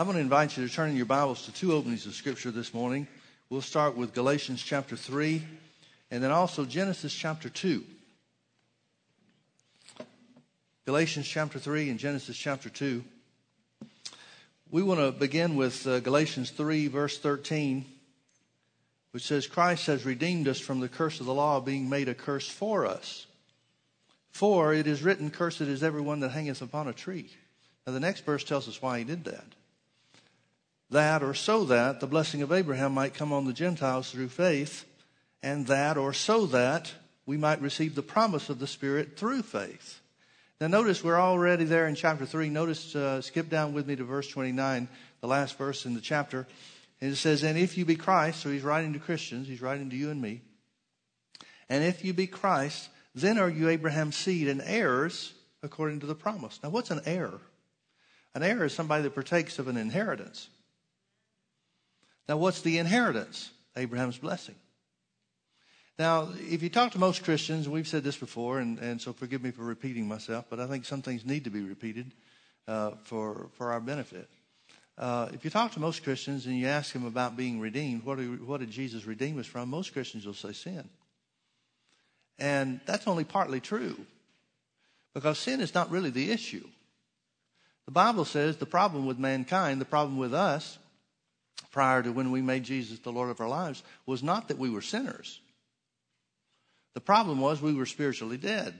I'm going to invite you to turn in your Bibles to two openings of Scripture this morning. We'll start with Galatians chapter 3 and then also Genesis chapter 2. Galatians chapter 3 and Genesis chapter 2. We want to begin with uh, Galatians 3, verse 13, which says, Christ has redeemed us from the curse of the law, being made a curse for us. For it is written, Cursed is everyone that hangeth upon a tree. Now, the next verse tells us why he did that. That, or so that, the blessing of Abraham might come on the Gentiles through faith, and that, or so that, we might receive the promise of the Spirit through faith. Now, notice we're already there in chapter 3. Notice, uh, skip down with me to verse 29, the last verse in the chapter. And it says, And if you be Christ, so he's writing to Christians, he's writing to you and me. And if you be Christ, then are you Abraham's seed and heirs according to the promise. Now, what's an heir? An heir is somebody that partakes of an inheritance. Now, what's the inheritance? Abraham's blessing. Now, if you talk to most Christians, we've said this before, and, and so forgive me for repeating myself, but I think some things need to be repeated uh, for, for our benefit. Uh, if you talk to most Christians and you ask them about being redeemed, what, do, what did Jesus redeem us from? Most Christians will say sin. And that's only partly true because sin is not really the issue. The Bible says the problem with mankind, the problem with us, prior to when we made Jesus the Lord of our lives, was not that we were sinners. The problem was we were spiritually dead.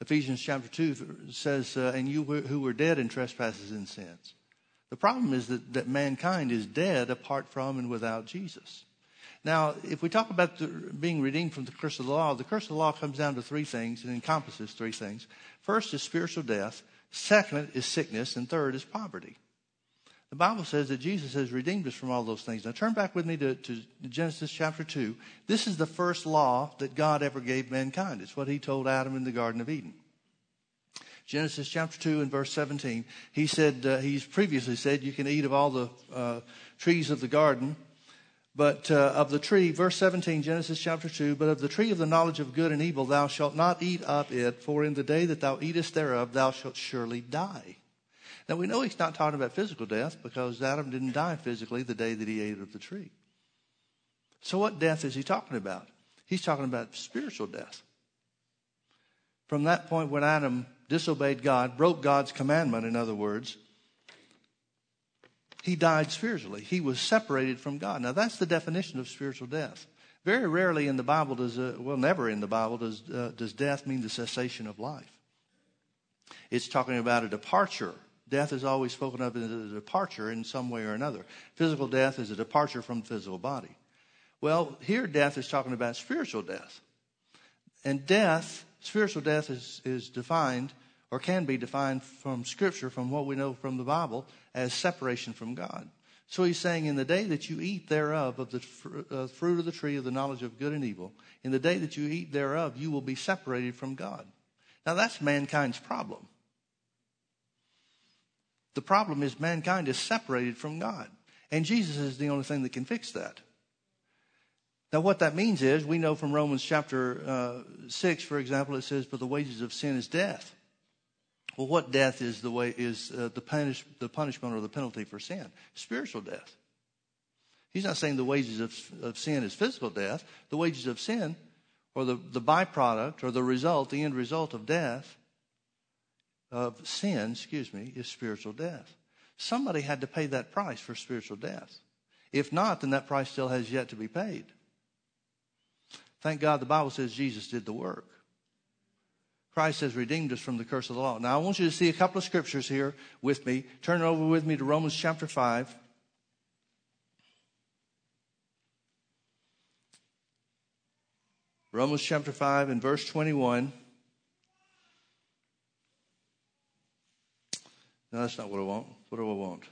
Ephesians chapter 2 says, uh, and you who were dead in trespasses and sins. The problem is that, that mankind is dead apart from and without Jesus. Now, if we talk about the, being redeemed from the curse of the law, the curse of the law comes down to three things and encompasses three things. First is spiritual death. Second is sickness. And third is poverty. The Bible says that Jesus has redeemed us from all those things. Now turn back with me to, to, Genesis chapter 2. This is the first law that God ever gave mankind. It's what he told Adam in the Garden of Eden. Genesis chapter 2 and verse 17. He said, uh, he's previously said, you can eat of all the uh, trees of the garden, but uh, of the tree, verse 17, Genesis chapter 2, but of the tree of the knowledge of good and evil thou shalt not eat of it, for in the day that thou eatest thereof thou shalt surely die. Now we know he's not talking about physical death because Adam didn't die physically the day that he ate of the tree. So what death is he talking about? He's talking about spiritual death. From that point when Adam disobeyed God, broke God's commandment, in other words, he died spiritually. He was separated from God. Now that's the definition of spiritual death. Very rarely in the Bible does, uh, well, never in the Bible does, uh, does death mean the cessation of life. It's talking about a departure Death is always spoken of as a departure in some way or another. Physical death is a departure from the physical body. Well, here death is talking about spiritual death. And death, spiritual death is, is defined or can be defined from Scripture, from what we know from the Bible, as separation from God. So he's saying, in the day that you eat thereof of the fr- uh, fruit of the tree of the knowledge of good and evil, in the day that you eat thereof, you will be separated from God. Now that's mankind's problem. The problem is mankind is separated from God. And Jesus is the only thing that can fix that. Now, what that means is, we know from Romans chapter uh, 6, for example, it says, But the wages of sin is death." Well, what death is the way is uh, the, punish, the punishment or the penalty for sin? Spiritual death. He's not saying the wages of, of sin is physical death. The wages of sin, or the, the byproduct, or the result, the end result of death, of sin, excuse me, is spiritual death. Somebody had to pay that price for spiritual death. If not, then that price still has yet to be paid. Thank God the Bible says Jesus did the work. Christ has redeemed us from the curse of the law. Now, I want you to see a couple of scriptures here with me. Turn over with me to Romans chapter 5. Romans chapter 5 and verse 21. No, that's not what I want. What do I want?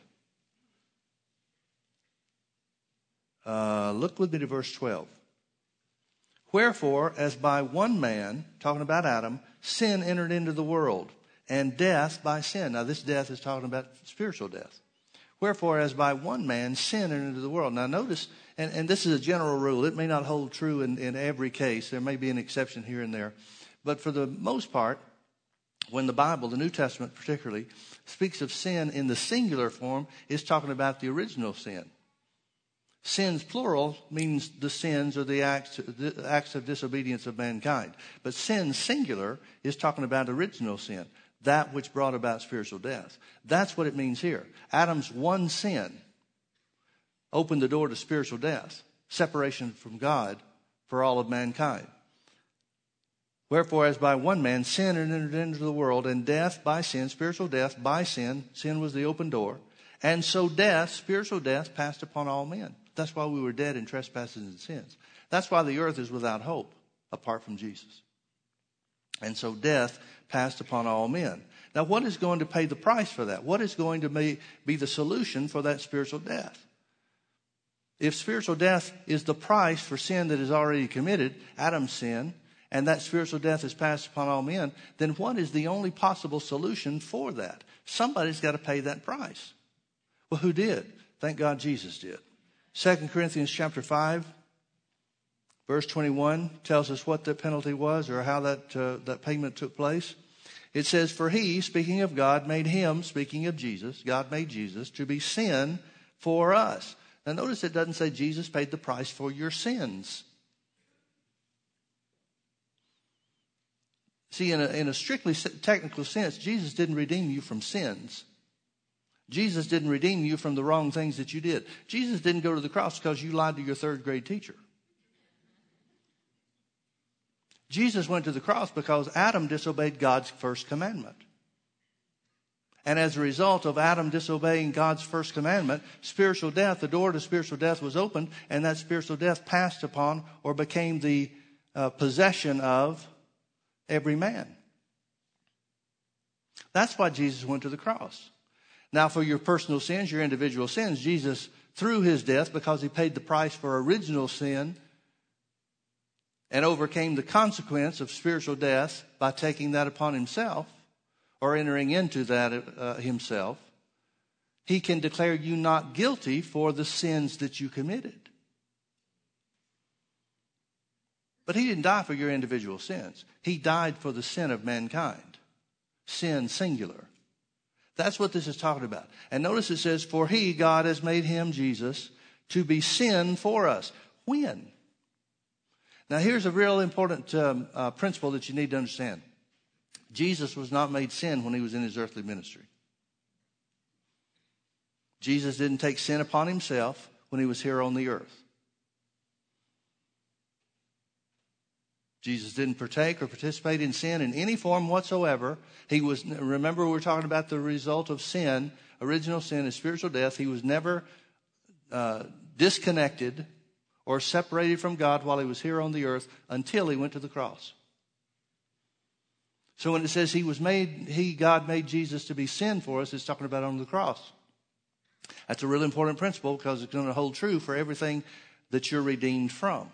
Uh, look with me to verse 12. Wherefore, as by one man, talking about Adam, sin entered into the world, and death by sin. Now, this death is talking about spiritual death. Wherefore, as by one man, sin entered into the world. Now, notice, and, and this is a general rule. It may not hold true in, in every case. There may be an exception here and there. But for the most part, when the Bible, the New Testament particularly, speaks of sin in the singular form, it's talking about the original sin. Sins plural means the sins or the acts, the acts of disobedience of mankind. But sin singular is talking about original sin, that which brought about spiritual death. That's what it means here. Adam's one sin opened the door to spiritual death, separation from God for all of mankind. Wherefore, as by one man sin entered into the world, and death by sin, spiritual death by sin, sin was the open door, and so death, spiritual death, passed upon all men. That's why we were dead in trespasses and sins. That's why the earth is without hope apart from Jesus. And so death passed upon all men. Now, what is going to pay the price for that? What is going to be, be the solution for that spiritual death? If spiritual death is the price for sin that is already committed, Adam's sin, and that spiritual death is passed upon all men, then what is the only possible solution for that? Somebody's got to pay that price. Well, who did? Thank God Jesus did. 2 Corinthians chapter 5, verse 21 tells us what the penalty was or how that, uh, that payment took place. It says, For he, speaking of God, made him, speaking of Jesus, God made Jesus, to be sin for us. Now notice it doesn't say Jesus paid the price for your sins. See, in a, in a strictly technical sense, Jesus didn't redeem you from sins. Jesus didn't redeem you from the wrong things that you did. Jesus didn't go to the cross because you lied to your third grade teacher. Jesus went to the cross because Adam disobeyed God's first commandment. And as a result of Adam disobeying God's first commandment, spiritual death, the door to spiritual death was opened, and that spiritual death passed upon or became the uh, possession of every man. That's why Jesus went to the cross. Now, for your personal sins, your individual sins, Jesus, through his death, because he paid the price for original sin and overcame the consequence of spiritual death by taking that upon himself or entering into that uh, himself, he can declare you not guilty for the sins that you committed. But he didn't die for your individual sins. He died for the sin of mankind. Sin singular. That's what this is talking about. And notice it says, For he, God, has made him, Jesus, to be sin for us. When? Now, here's a real important um, uh, principle that you need to understand Jesus was not made sin when he was in his earthly ministry. Jesus didn't take sin upon himself when he was here on the earth. Jesus didn't partake or participate in sin in any form whatsoever. He was, remember, we were talking about the result of sin. Original sin is spiritual death. He was never uh, disconnected or separated from God while he was here on the earth until he went to the cross. So when it says he was made, he, God made Jesus to be sin for us, it's talking about on the cross. That's a really important principle because it's going to hold true for everything that you're redeemed from.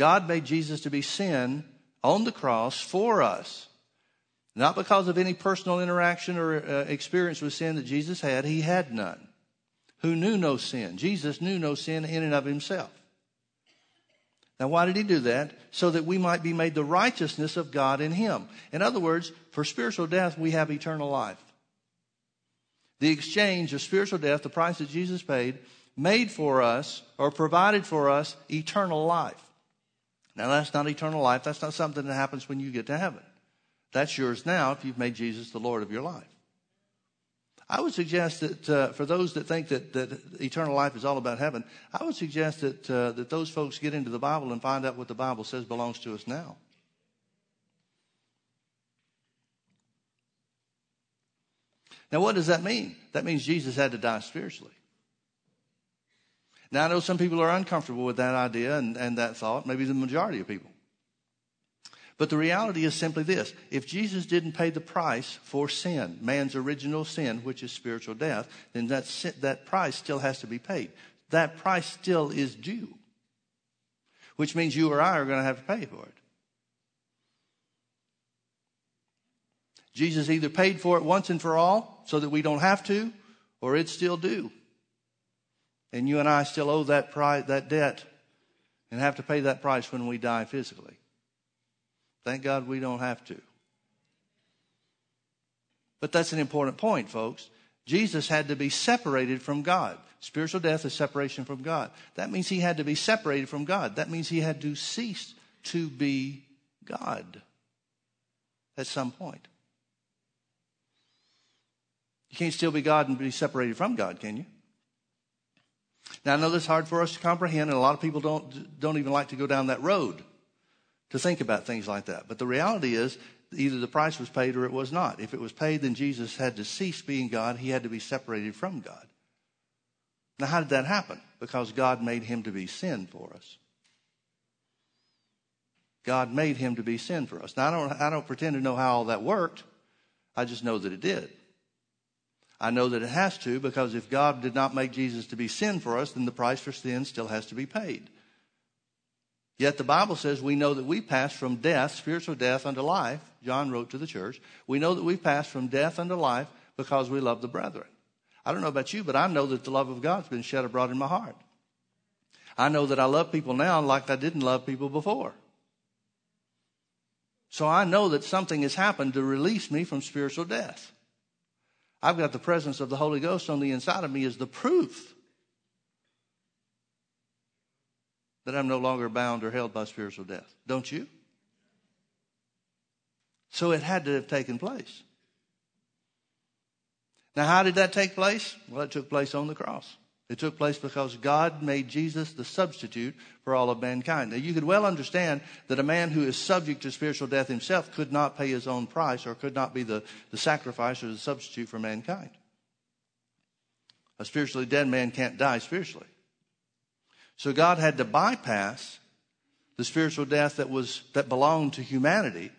God made Jesus to be sin on the cross for us. Not because of any personal interaction or uh, experience with sin that Jesus had, he had none. Who knew no sin? Jesus knew no sin in and of himself. Now, why did he do that? So that we might be made the righteousness of God in him. In other words, for spiritual death, we have eternal life. The exchange of spiritual death, the price that Jesus paid, made for us or provided for us eternal life. Now, that's not eternal life. That's not something that happens when you get to heaven. That's yours now if you've made Jesus the Lord of your life. I would suggest that uh, for those that think that, that eternal life is all about heaven, I would suggest that, uh, that those folks get into the Bible and find out what the Bible says belongs to us now. Now, what does that mean? That means Jesus had to die spiritually. Now, I know some people are uncomfortable with that idea and, and that thought, maybe the majority of people. But the reality is simply this if Jesus didn't pay the price for sin, man's original sin, which is spiritual death, then that, that price still has to be paid. That price still is due, which means you or I are going to have to pay for it. Jesus either paid for it once and for all so that we don't have to, or it's still due. And you and I still owe that price, that debt, and have to pay that price when we die physically. Thank God we don't have to. But that's an important point, folks. Jesus had to be separated from God. Spiritual death is separation from God. That means he had to be separated from God. That means he had to cease to be God at some point. You can't still be God and be separated from God, can you? Now, I know this is hard for us to comprehend, and a lot of people don't, don't even like to go down that road to think about things like that. But the reality is, either the price was paid or it was not. If it was paid, then Jesus had to cease being God. He had to be separated from God. Now, how did that happen? Because God made him to be sin for us. God made him to be sin for us. Now, I don't, I don't pretend to know how all that worked. I just know that it did. I know that it has to because if God did not make Jesus to be sin for us, then the price for sin still has to be paid. Yet the Bible says we know that we pass from death, spiritual death, unto life. John wrote to the church. We know that we pass from death unto life because we love the brethren. I don't know about you, but I know that the love of God's been shed abroad in my heart. I know that I love people now like I didn't love people before. So I know that something has happened to release me from spiritual death. I've got the presence of the Holy Ghost on the inside of me as the proof that I'm no longer bound or held by spiritual death. Don't you? So it had to have taken place. Now, how did that take place? Well, it took place on the cross. It took place because God made Jesus the substitute for all of mankind. Now, you could well understand that a man who is subject to spiritual death himself could not pay his own price or could not be the, the sacrifice or the substitute for mankind. A spiritually dead man can't die spiritually. So God had to bypass the spiritual death that was that belonged to humanity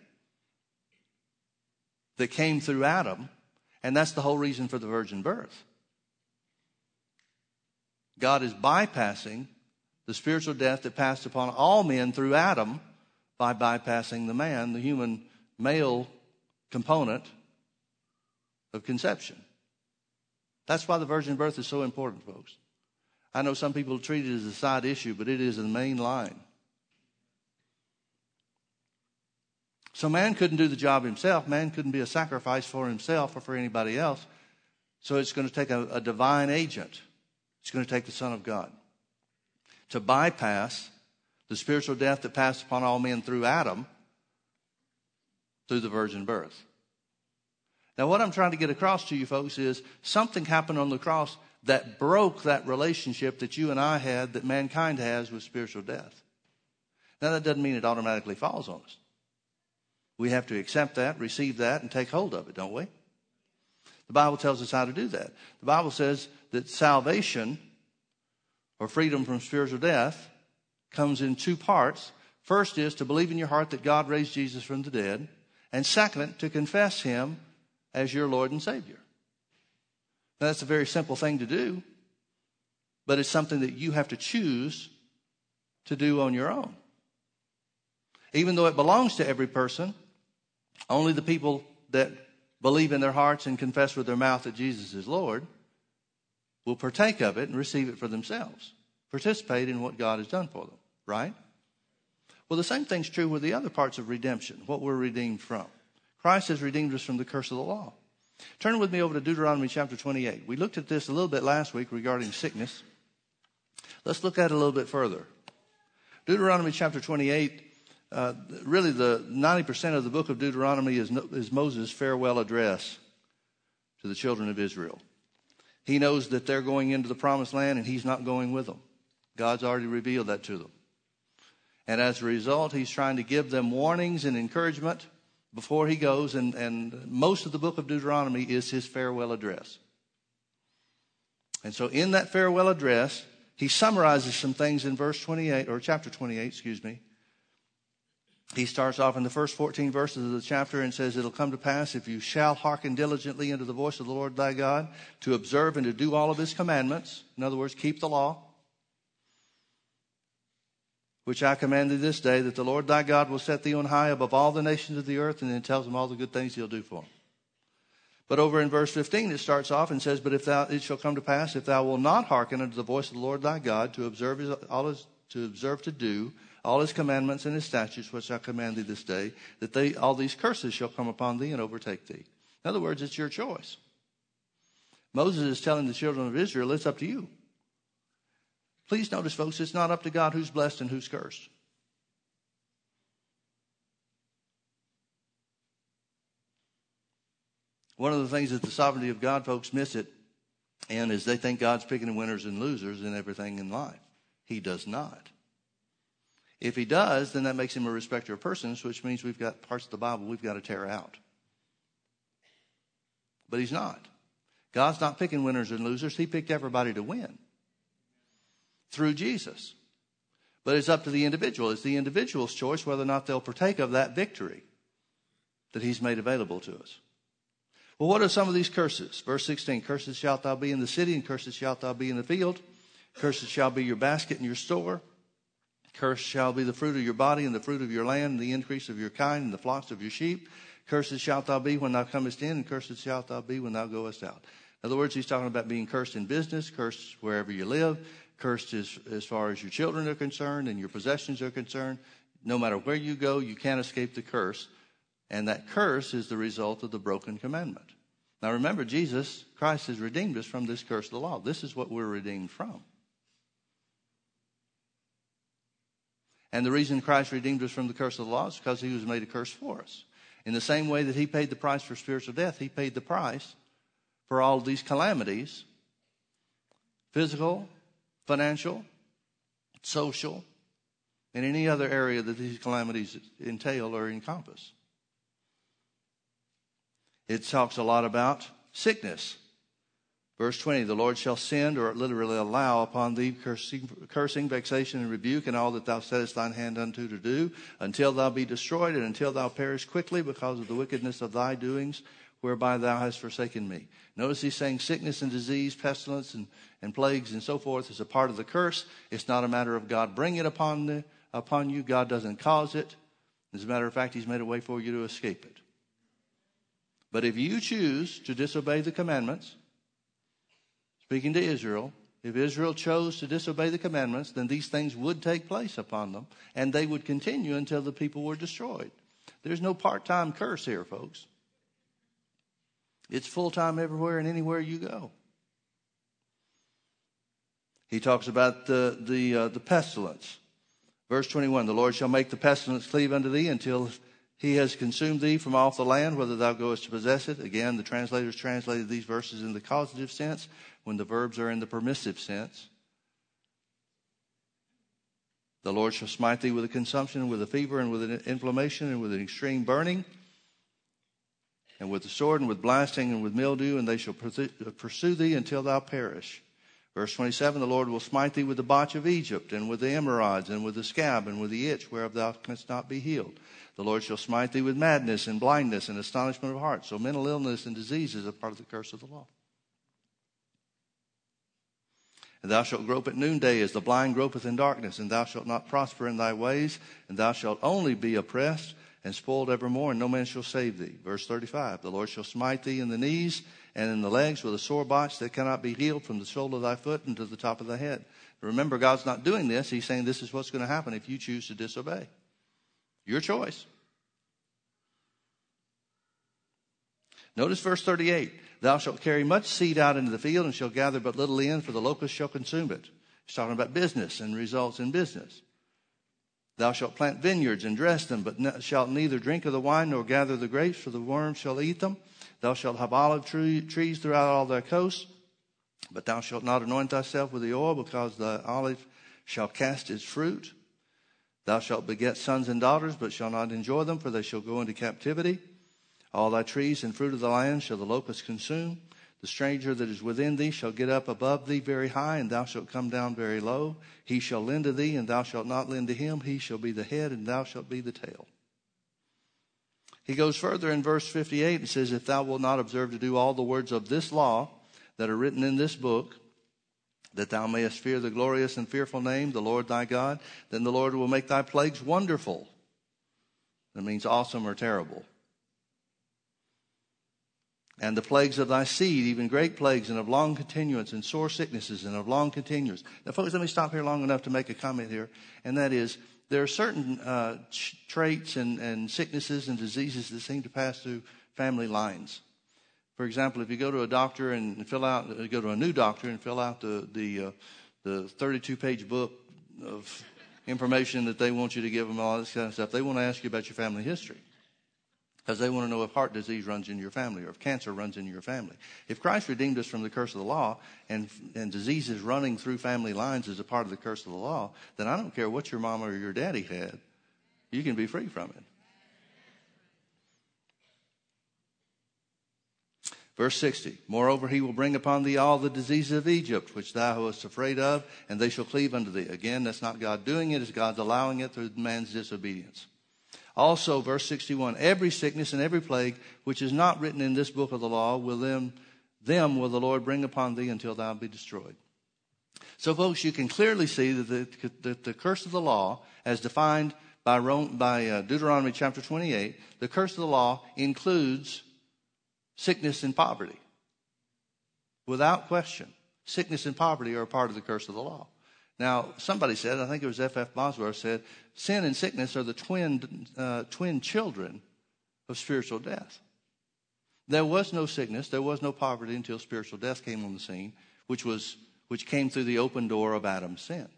that came through Adam, and that's the whole reason for the virgin birth. God is bypassing the spiritual death that passed upon all men through Adam by bypassing the man, the human male component of conception. That's why the virgin birth is so important, folks. I know some people treat it as a side issue, but it is the main line. So man couldn't do the job himself. Man couldn't be a sacrifice for himself or for anybody else. So it's going to take a, a divine agent it's going to take the Son of God to bypass the spiritual death that passed upon all men through Adam through the virgin birth. Now, what I'm trying to get across to you folks is something happened on the cross that broke that relationship that you and I had, that mankind has with spiritual death. Now, that doesn't mean it automatically falls on us. We have to accept that, receive that, and take hold of it, don't we? The Bible tells us how to do that. The Bible says that salvation or freedom from spiritual death comes in two parts. First is to believe in your heart that God raised Jesus from the dead, and second, to confess him as your Lord and Savior. Now, that's a very simple thing to do, but it's something that you have to choose to do on your own. Even though it belongs to every person, only the people that believe in their hearts and confess with their mouth that Jesus is Lord will partake of it and receive it for themselves, participate in what God has done for them, right? Well, the same thing's true with the other parts of redemption, what we're redeemed from. Christ has redeemed us from the curse of the law. Turn with me over to Deuteronomy chapter 28. We looked at this a little bit last week regarding sickness. Let's look at it a little bit further. Deuteronomy chapter 28 uh, really the 90% of the book of Deuteronomy is, is Moses' farewell address to the children of Israel. He knows that they're going into the promised land and he's not going with them. God's already revealed that to them. And as a result, he's trying to give them warnings and encouragement before he goes. And, and most of the book of Deuteronomy is his farewell address. And so in that farewell address, he summarizes some things in verse 28, or chapter 28, excuse me, he starts off in the first 14 verses of the chapter and says, It'll come to pass if you shall hearken diligently unto the voice of the Lord thy God to observe and to do all of his commandments. In other words, keep the law, which I command thee this day, that the Lord thy God will set thee on high above all the nations of the earth, and then tells them all the good things he'll do for them. But over in verse 15, it starts off and says, But if thou, it shall come to pass, if thou wilt not hearken unto the voice of the Lord thy God to observe his, all his, to observe to do all his commandments and his statutes which I command thee this day, that they, all these curses shall come upon thee and overtake thee. In other words, it's your choice. Moses is telling the children of Israel, it's up to you. Please notice, folks, it's not up to God who's blessed and who's cursed. One of the things that the sovereignty of God folks miss it and is they think God's picking winners and losers in everything in life. He does not. If he does, then that makes him a respecter of persons, which means we've got parts of the Bible we've got to tear out. But he's not. God's not picking winners and losers. He picked everybody to win through Jesus. But it's up to the individual. It's the individual's choice whether or not they'll partake of that victory that he's made available to us. Well, what are some of these curses? Verse 16 Curses shalt thou be in the city, and curses shalt thou be in the field. Curses shall be your basket and your store. Cursed shall be the fruit of your body, and the fruit of your land, and the increase of your kind, and the flocks of your sheep. Cursed shalt thou be when thou comest in, and cursed shalt thou be when thou goest out. In other words, he's talking about being cursed in business, cursed wherever you live, cursed as, as far as your children are concerned and your possessions are concerned. No matter where you go, you can't escape the curse. And that curse is the result of the broken commandment. Now remember, Jesus, Christ has redeemed us from this curse of the law. This is what we're redeemed from. And the reason Christ redeemed us from the curse of the law is because he was made a curse for us. In the same way that he paid the price for spiritual death, he paid the price for all these calamities physical, financial, social, and any other area that these calamities entail or encompass. It talks a lot about sickness. Verse 20, the Lord shall send, or literally allow, upon thee cursing, cursing, vexation, and rebuke, and all that thou settest thine hand unto to do, until thou be destroyed, and until thou perish quickly because of the wickedness of thy doings, whereby thou hast forsaken me. Notice he's saying sickness and disease, pestilence and, and plagues and so forth is a part of the curse. It's not a matter of God bringing it upon, the, upon you. God doesn't cause it. As a matter of fact, he's made a way for you to escape it. But if you choose to disobey the commandments, speaking to Israel, if Israel chose to disobey the commandments, then these things would take place upon them, and they would continue until the people were destroyed. There's no part time curse here, folks. It's full time everywhere and anywhere you go. He talks about the, the, uh, the pestilence. Verse 21 The Lord shall make the pestilence cleave unto thee until he has consumed thee from off the land, whether thou goest to possess it. Again, the translators translated these verses in the causative sense when the verbs are in the permissive sense. The Lord shall smite thee with a consumption, and with a fever, and with an inflammation, and with an extreme burning, and with the sword, and with blasting, and with mildew, and they shall pursue thee until thou perish. Verse 27 The Lord will smite thee with the botch of Egypt, and with the emerods, and with the scab, and with the itch, whereof thou canst not be healed. The Lord shall smite thee with madness and blindness and astonishment of heart. So mental illness and disease is a part of the curse of the law. And thou shalt grope at noonday as the blind gropeth in darkness, and thou shalt not prosper in thy ways, and thou shalt only be oppressed and spoiled evermore, and no man shall save thee. Verse 35 The Lord shall smite thee in the knees and in the legs with a sore botch that cannot be healed from the sole of thy foot unto the top of thy head. Remember, God's not doing this. He's saying this is what's going to happen if you choose to disobey. Your choice. Notice verse 38. Thou shalt carry much seed out into the field and shall gather but little in, for the locust shall consume it. He's talking about business and results in business. Thou shalt plant vineyards and dress them, but shalt neither drink of the wine nor gather the grapes, for the worms shall eat them. Thou shalt have olive tree, trees throughout all thy coasts, but thou shalt not anoint thyself with the oil, because the olive shall cast its fruit. Thou shalt beget sons and daughters, but shalt not enjoy them, for they shall go into captivity. All thy trees and fruit of the land shall the locust consume. The stranger that is within thee shall get up above thee very high, and thou shalt come down very low. He shall lend to thee, and thou shalt not lend to him. He shall be the head, and thou shalt be the tail. He goes further in verse 58 and says, If thou wilt not observe to do all the words of this law that are written in this book, that thou mayest fear the glorious and fearful name, the Lord thy God, then the Lord will make thy plagues wonderful. That means awesome or terrible. And the plagues of thy seed, even great plagues, and of long continuance, and sore sicknesses, and of long continuance. Now, folks, let me stop here long enough to make a comment here, and that is there are certain uh, traits and, and sicknesses and diseases that seem to pass through family lines. For example, if you go to a doctor and fill out, go to a new doctor and fill out the the uh, the 32 page book of information that they want you to give them, all this kind of stuff, they want to ask you about your family history because they want to know if heart disease runs in your family or if cancer runs in your family. If Christ redeemed us from the curse of the law and, and diseases running through family lines is a part of the curse of the law, then I don't care what your mama or your daddy had, you can be free from it. Verse 60 Moreover, he will bring upon thee all the diseases of Egypt, which thou wast afraid of, and they shall cleave unto thee. Again, that's not God doing it, it's God's allowing it through man's disobedience. Also, verse 61 Every sickness and every plague which is not written in this book of the law, will them, them will the Lord bring upon thee until thou be destroyed. So, folks, you can clearly see that the, that the curse of the law, as defined by, Rome, by uh, Deuteronomy chapter 28, the curse of the law includes sickness and poverty. Without question, sickness and poverty are a part of the curse of the law. Now, somebody said, I think it was F. F. Bosworth said, sin and sickness are the twin, uh, twin children of spiritual death. There was no sickness, there was no poverty until spiritual death came on the scene, which, was, which came through the open door of Adam's sin.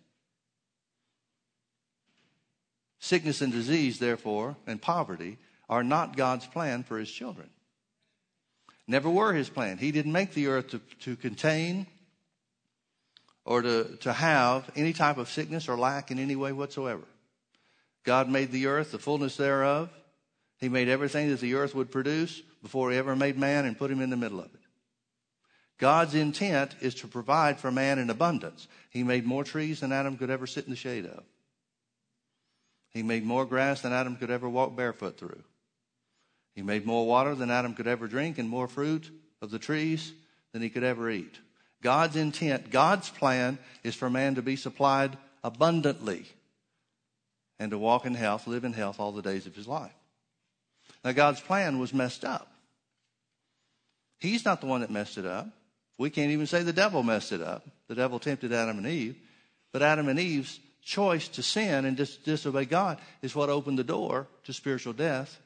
Sickness and disease, therefore, and poverty are not God's plan for his children. Never were his plan. He didn't make the earth to, to contain or to, to have any type of sickness or lack in any way whatsoever. God made the earth, the fullness thereof. He made everything that the earth would produce before he ever made man and put him in the middle of it. God's intent is to provide for man in abundance. He made more trees than Adam could ever sit in the shade of. He made more grass than Adam could ever walk barefoot through. He made more water than Adam could ever drink and more fruit of the trees than he could ever eat. God's intent, God's plan is for man to be supplied abundantly and to walk in health, live in health all the days of his life. Now, God's plan was messed up. He's not the one that messed it up. We can't even say the devil messed it up. The devil tempted Adam and Eve. But Adam and Eve's choice to sin and dis- disobey God is what opened the door to spiritual death,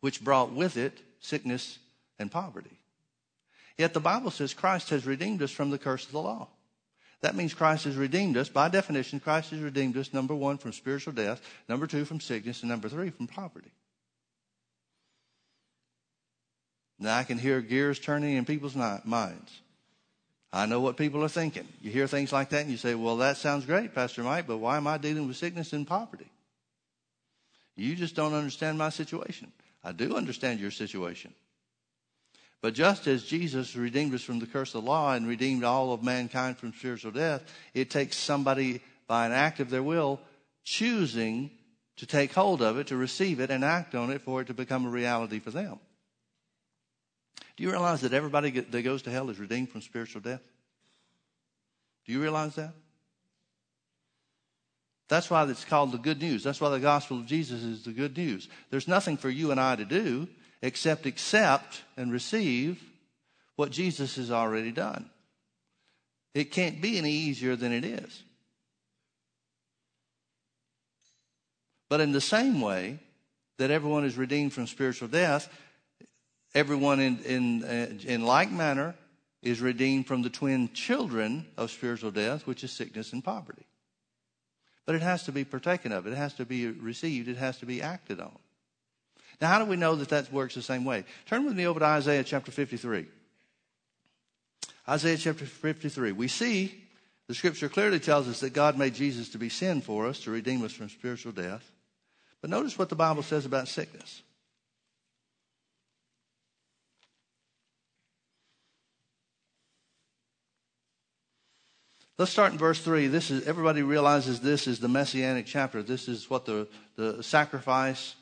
which brought with it sickness and poverty. Yet the Bible says Christ has redeemed us from the curse of the law. That means Christ has redeemed us. By definition, Christ has redeemed us, number one, from spiritual death, number two, from sickness, and number three, from poverty. Now I can hear gears turning in people's minds. I know what people are thinking. You hear things like that and you say, well, that sounds great, Pastor Mike, but why am I dealing with sickness and poverty? You just don't understand my situation. I do understand your situation. But just as Jesus redeemed us from the curse of the law and redeemed all of mankind from spiritual death, it takes somebody by an act of their will choosing to take hold of it, to receive it, and act on it for it to become a reality for them. Do you realize that everybody that goes to hell is redeemed from spiritual death? Do you realize that? That's why it's called the good news. That's why the gospel of Jesus is the good news. There's nothing for you and I to do except accept and receive what Jesus has already done. It can't be any easier than it is. But in the same way that everyone is redeemed from spiritual death, everyone in, in, uh, in like manner is redeemed from the twin children of spiritual death, which is sickness and poverty. But it has to be partaken of, it has to be received, it has to be acted on. Now, how do we know that that works the same way? Turn with me over to Isaiah chapter 53. Isaiah chapter 53. We see the scripture clearly tells us that God made Jesus to be sin for us, to redeem us from spiritual death. But notice what the Bible says about sickness. Let's start in verse 3. This is everybody realizes this is the messianic chapter. This is what the, the sacrifice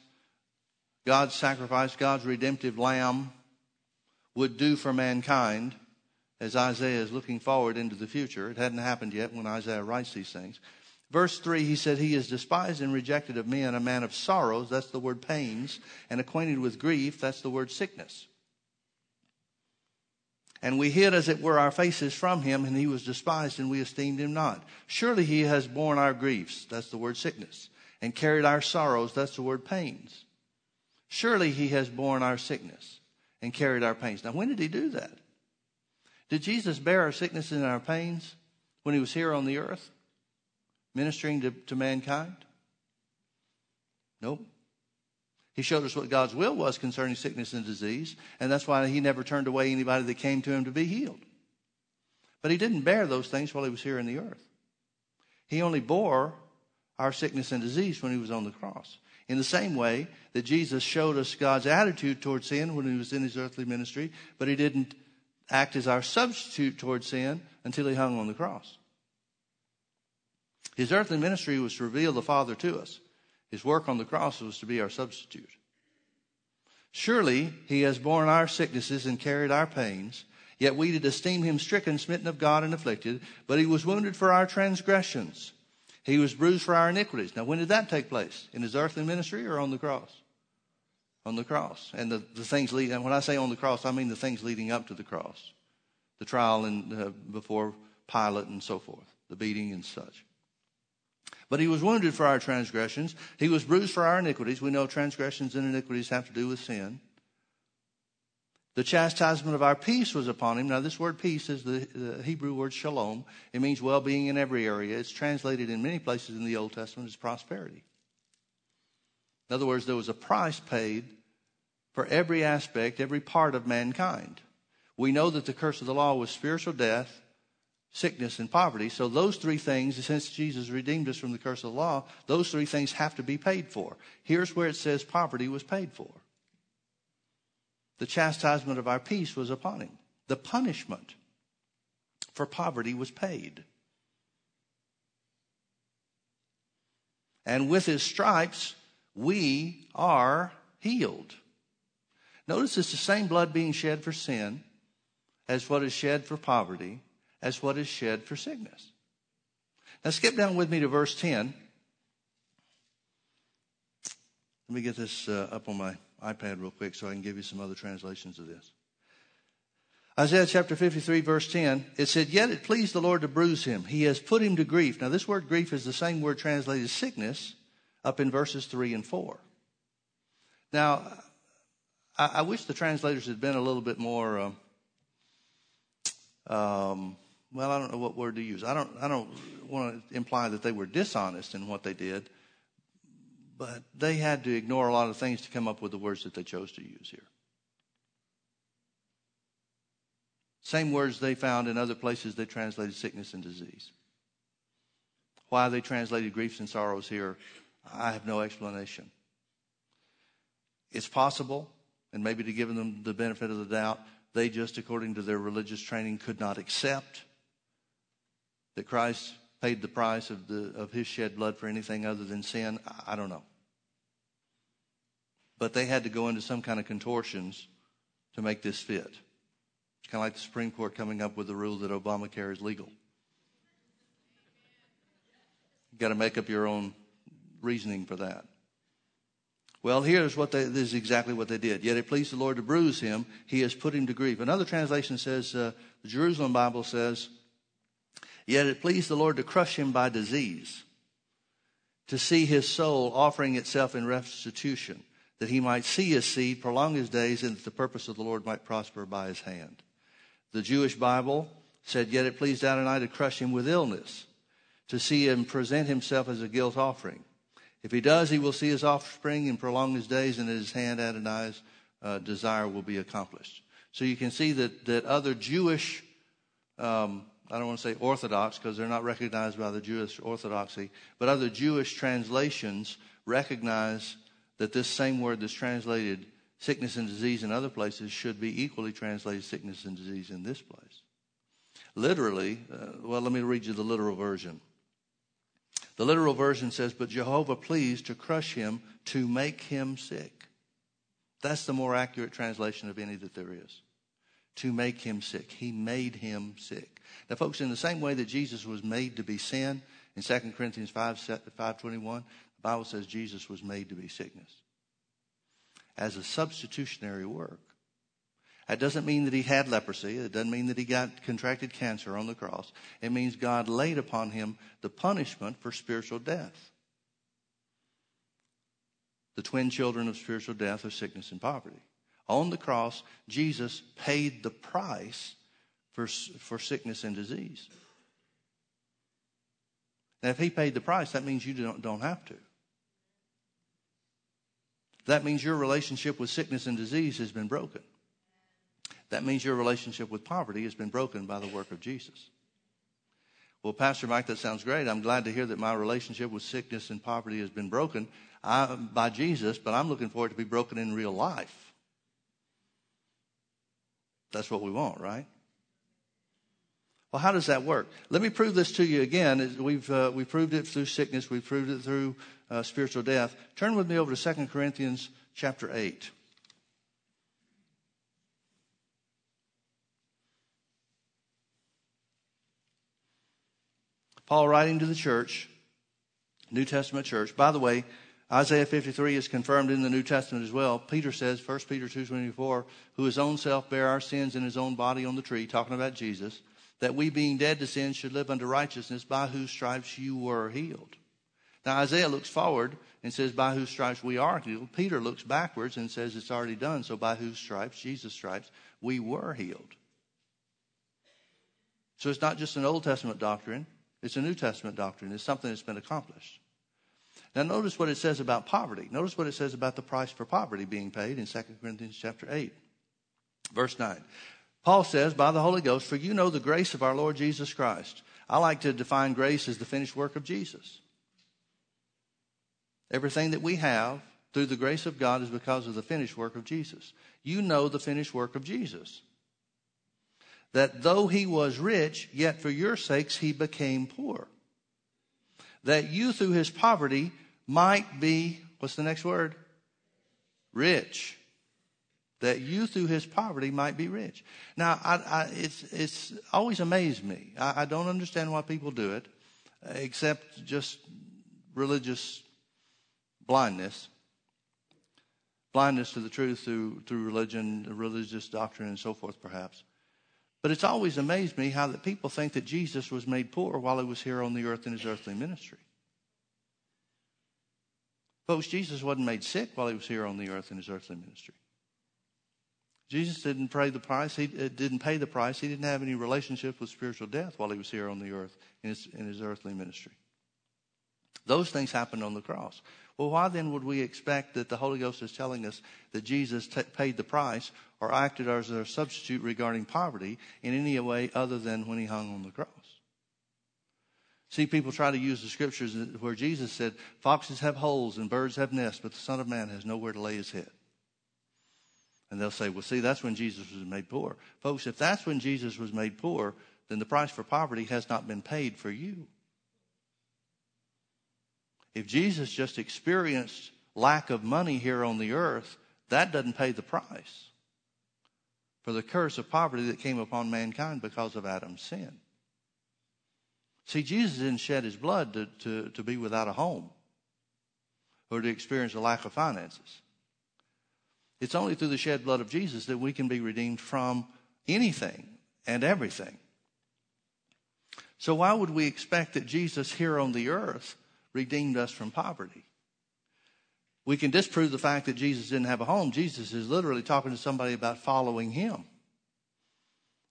God's sacrifice, God's redemptive lamb, would do for mankind as Isaiah is looking forward into the future. It hadn't happened yet when Isaiah writes these things. Verse 3, he said, He is despised and rejected of men, a man of sorrows, that's the word pains, and acquainted with grief, that's the word sickness. And we hid, as it were, our faces from him, and he was despised, and we esteemed him not. Surely he has borne our griefs, that's the word sickness, and carried our sorrows, that's the word pains. Surely he has borne our sickness and carried our pains. Now, when did he do that? Did Jesus bear our sickness and our pains when he was here on the earth, ministering to, to mankind? Nope. He showed us what God's will was concerning sickness and disease, and that's why he never turned away anybody that came to him to be healed. But he didn't bear those things while he was here in the earth. He only bore our sickness and disease when he was on the cross. In the same way that Jesus showed us God's attitude towards sin when he was in his earthly ministry, but he didn't act as our substitute towards sin until he hung on the cross. His earthly ministry was to reveal the Father to us. His work on the cross was to be our substitute. Surely he has borne our sicknesses and carried our pains, yet we did esteem him stricken, smitten of God, and afflicted, but he was wounded for our transgressions. He was bruised for our iniquities. Now, when did that take place? In his earthly ministry or on the cross? On the cross. And the, the things leading, and when I say on the cross, I mean the things leading up to the cross. The trial and uh, before Pilate and so forth, the beating and such. But he was wounded for our transgressions. He was bruised for our iniquities. We know transgressions and iniquities have to do with sin. The chastisement of our peace was upon him. Now, this word peace is the, the Hebrew word shalom. It means well being in every area. It's translated in many places in the Old Testament as prosperity. In other words, there was a price paid for every aspect, every part of mankind. We know that the curse of the law was spiritual death, sickness, and poverty. So, those three things, since Jesus redeemed us from the curse of the law, those three things have to be paid for. Here's where it says poverty was paid for the chastisement of our peace was upon him. The punishment for poverty was paid. And with his stripes, we are healed. Notice it's the same blood being shed for sin as what is shed for poverty, as what is shed for sickness. Now skip down with me to verse 10. Let me get this uh, up on my iPad real quick so I can give you some other translations of this. Isaiah chapter 53, verse 10, it said, Yet it pleased the Lord to bruise him. He has put him to grief. Now, this word grief is the same word translated sickness up in verses 3 and 4. Now, I, I wish the translators had been a little bit more, um, um, well, I don't know what word to use. I don't, I don't want to imply that they were dishonest in what they did, but they had to ignore a lot of things to come up with the words that they chose to use here. Same words they found in other places they translated sickness and disease. Why they translated griefs and sorrows here, I have no explanation. It's possible, and maybe to give them the benefit of the doubt, they just, according to their religious training, could not accept that Christ paid the price of, the, of his shed blood for anything other than sin? I don't know. But they had to go into some kind of contortions to make this fit. It's kind of like the Supreme Court coming up with the rule that Obamacare is legal. You've got to make up your own reasoning for that. Well, here's what they, this is exactly what they did. Yet it pleased the Lord to bruise him. He has put him to grief. Another translation says, uh, the Jerusalem Bible says, Yet it pleased the Lord to crush him by disease, to see his soul offering itself in restitution, that he might see his seed, prolong his days, and that the purpose of the Lord might prosper by his hand. The Jewish Bible said, Yet it pleased Adonai to crush him with illness, to see him present himself as a guilt offering. If he does, he will see his offspring and prolong his days, and in his hand Adonai's uh, desire will be accomplished. So you can see that, that other Jewish um, I don't want to say Orthodox because they're not recognized by the Jewish Orthodoxy, but other Jewish translations recognize that this same word that's translated sickness and disease in other places should be equally translated sickness and disease in this place. Literally, uh, well, let me read you the literal version. The literal version says, But Jehovah pleased to crush him to make him sick. That's the more accurate translation of any that there is. To make him sick. He made him sick. Now, folks, in the same way that Jesus was made to be sin, in 2 Corinthians 5, 521, the Bible says Jesus was made to be sickness. As a substitutionary work. That doesn't mean that he had leprosy. It doesn't mean that he got contracted cancer on the cross. It means God laid upon him the punishment for spiritual death. The twin children of spiritual death are sickness and poverty. On the cross, Jesus paid the price for, for sickness and disease. Now, if he paid the price, that means you don't, don't have to. That means your relationship with sickness and disease has been broken. That means your relationship with poverty has been broken by the work of Jesus. Well, Pastor Mike, that sounds great. I'm glad to hear that my relationship with sickness and poverty has been broken I, by Jesus, but I'm looking for it to be broken in real life. That's what we want, right? Well, how does that work? Let me prove this to you again. We've, uh, we proved it through sickness. We've proved it through uh, spiritual death. Turn with me over to 2 Corinthians chapter 8. Paul writing to the church, New Testament church. By the way, Isaiah 53 is confirmed in the New Testament as well. Peter says, 1 Peter 2.24, who his own self bare our sins in his own body on the tree, talking about Jesus, that we being dead to sin should live unto righteousness, by whose stripes you were healed. Now Isaiah looks forward and says, by whose stripes we are healed. Peter looks backwards and says, it's already done. So by whose stripes, Jesus' stripes, we were healed. So it's not just an Old Testament doctrine. It's a New Testament doctrine. It's something that's been accomplished. Now notice what it says about poverty. Notice what it says about the price for poverty being paid in 2 Corinthians chapter 8. Verse 9. Paul says, by the Holy Ghost, for you know the grace of our Lord Jesus Christ. I like to define grace as the finished work of Jesus. Everything that we have through the grace of God is because of the finished work of Jesus. You know the finished work of Jesus that though he was rich, yet for your sakes he became poor. That you through his poverty might be, what's the next word? Rich. That you through his poverty might be rich. Now, I, I, it's, it's always amazed me. I, I don't understand why people do it, except just religious blindness blindness to the truth through through religion, religious doctrine, and so forth, perhaps. But it's always amazed me how that people think that Jesus was made poor while he was here on the earth in his earthly ministry. Folks, Jesus wasn't made sick while he was here on the earth in his earthly ministry. Jesus didn't pay the price. He uh, didn't pay the price. He didn't have any relationship with spiritual death while he was here on the earth in his, in his earthly ministry. Those things happened on the cross. Well, why then would we expect that the Holy Ghost is telling us that Jesus t- paid the price or acted as a substitute regarding poverty in any way other than when he hung on the cross? See, people try to use the scriptures where Jesus said, Foxes have holes and birds have nests, but the Son of Man has nowhere to lay his head. And they'll say, well, see, that's when Jesus was made poor. Folks, if that's when Jesus was made poor, then the price for poverty has not been paid for you. If Jesus just experienced lack of money here on the earth, that doesn't pay the price for the curse of poverty that came upon mankind because of Adam's sin. See, Jesus didn't shed his blood to, to, to be without a home or to experience a lack of finances. It's only through the shed blood of Jesus that we can be redeemed from anything and everything. So, why would we expect that Jesus here on the earth redeemed us from poverty. We can disprove the fact that Jesus didn't have a home. Jesus is literally talking to somebody about following him,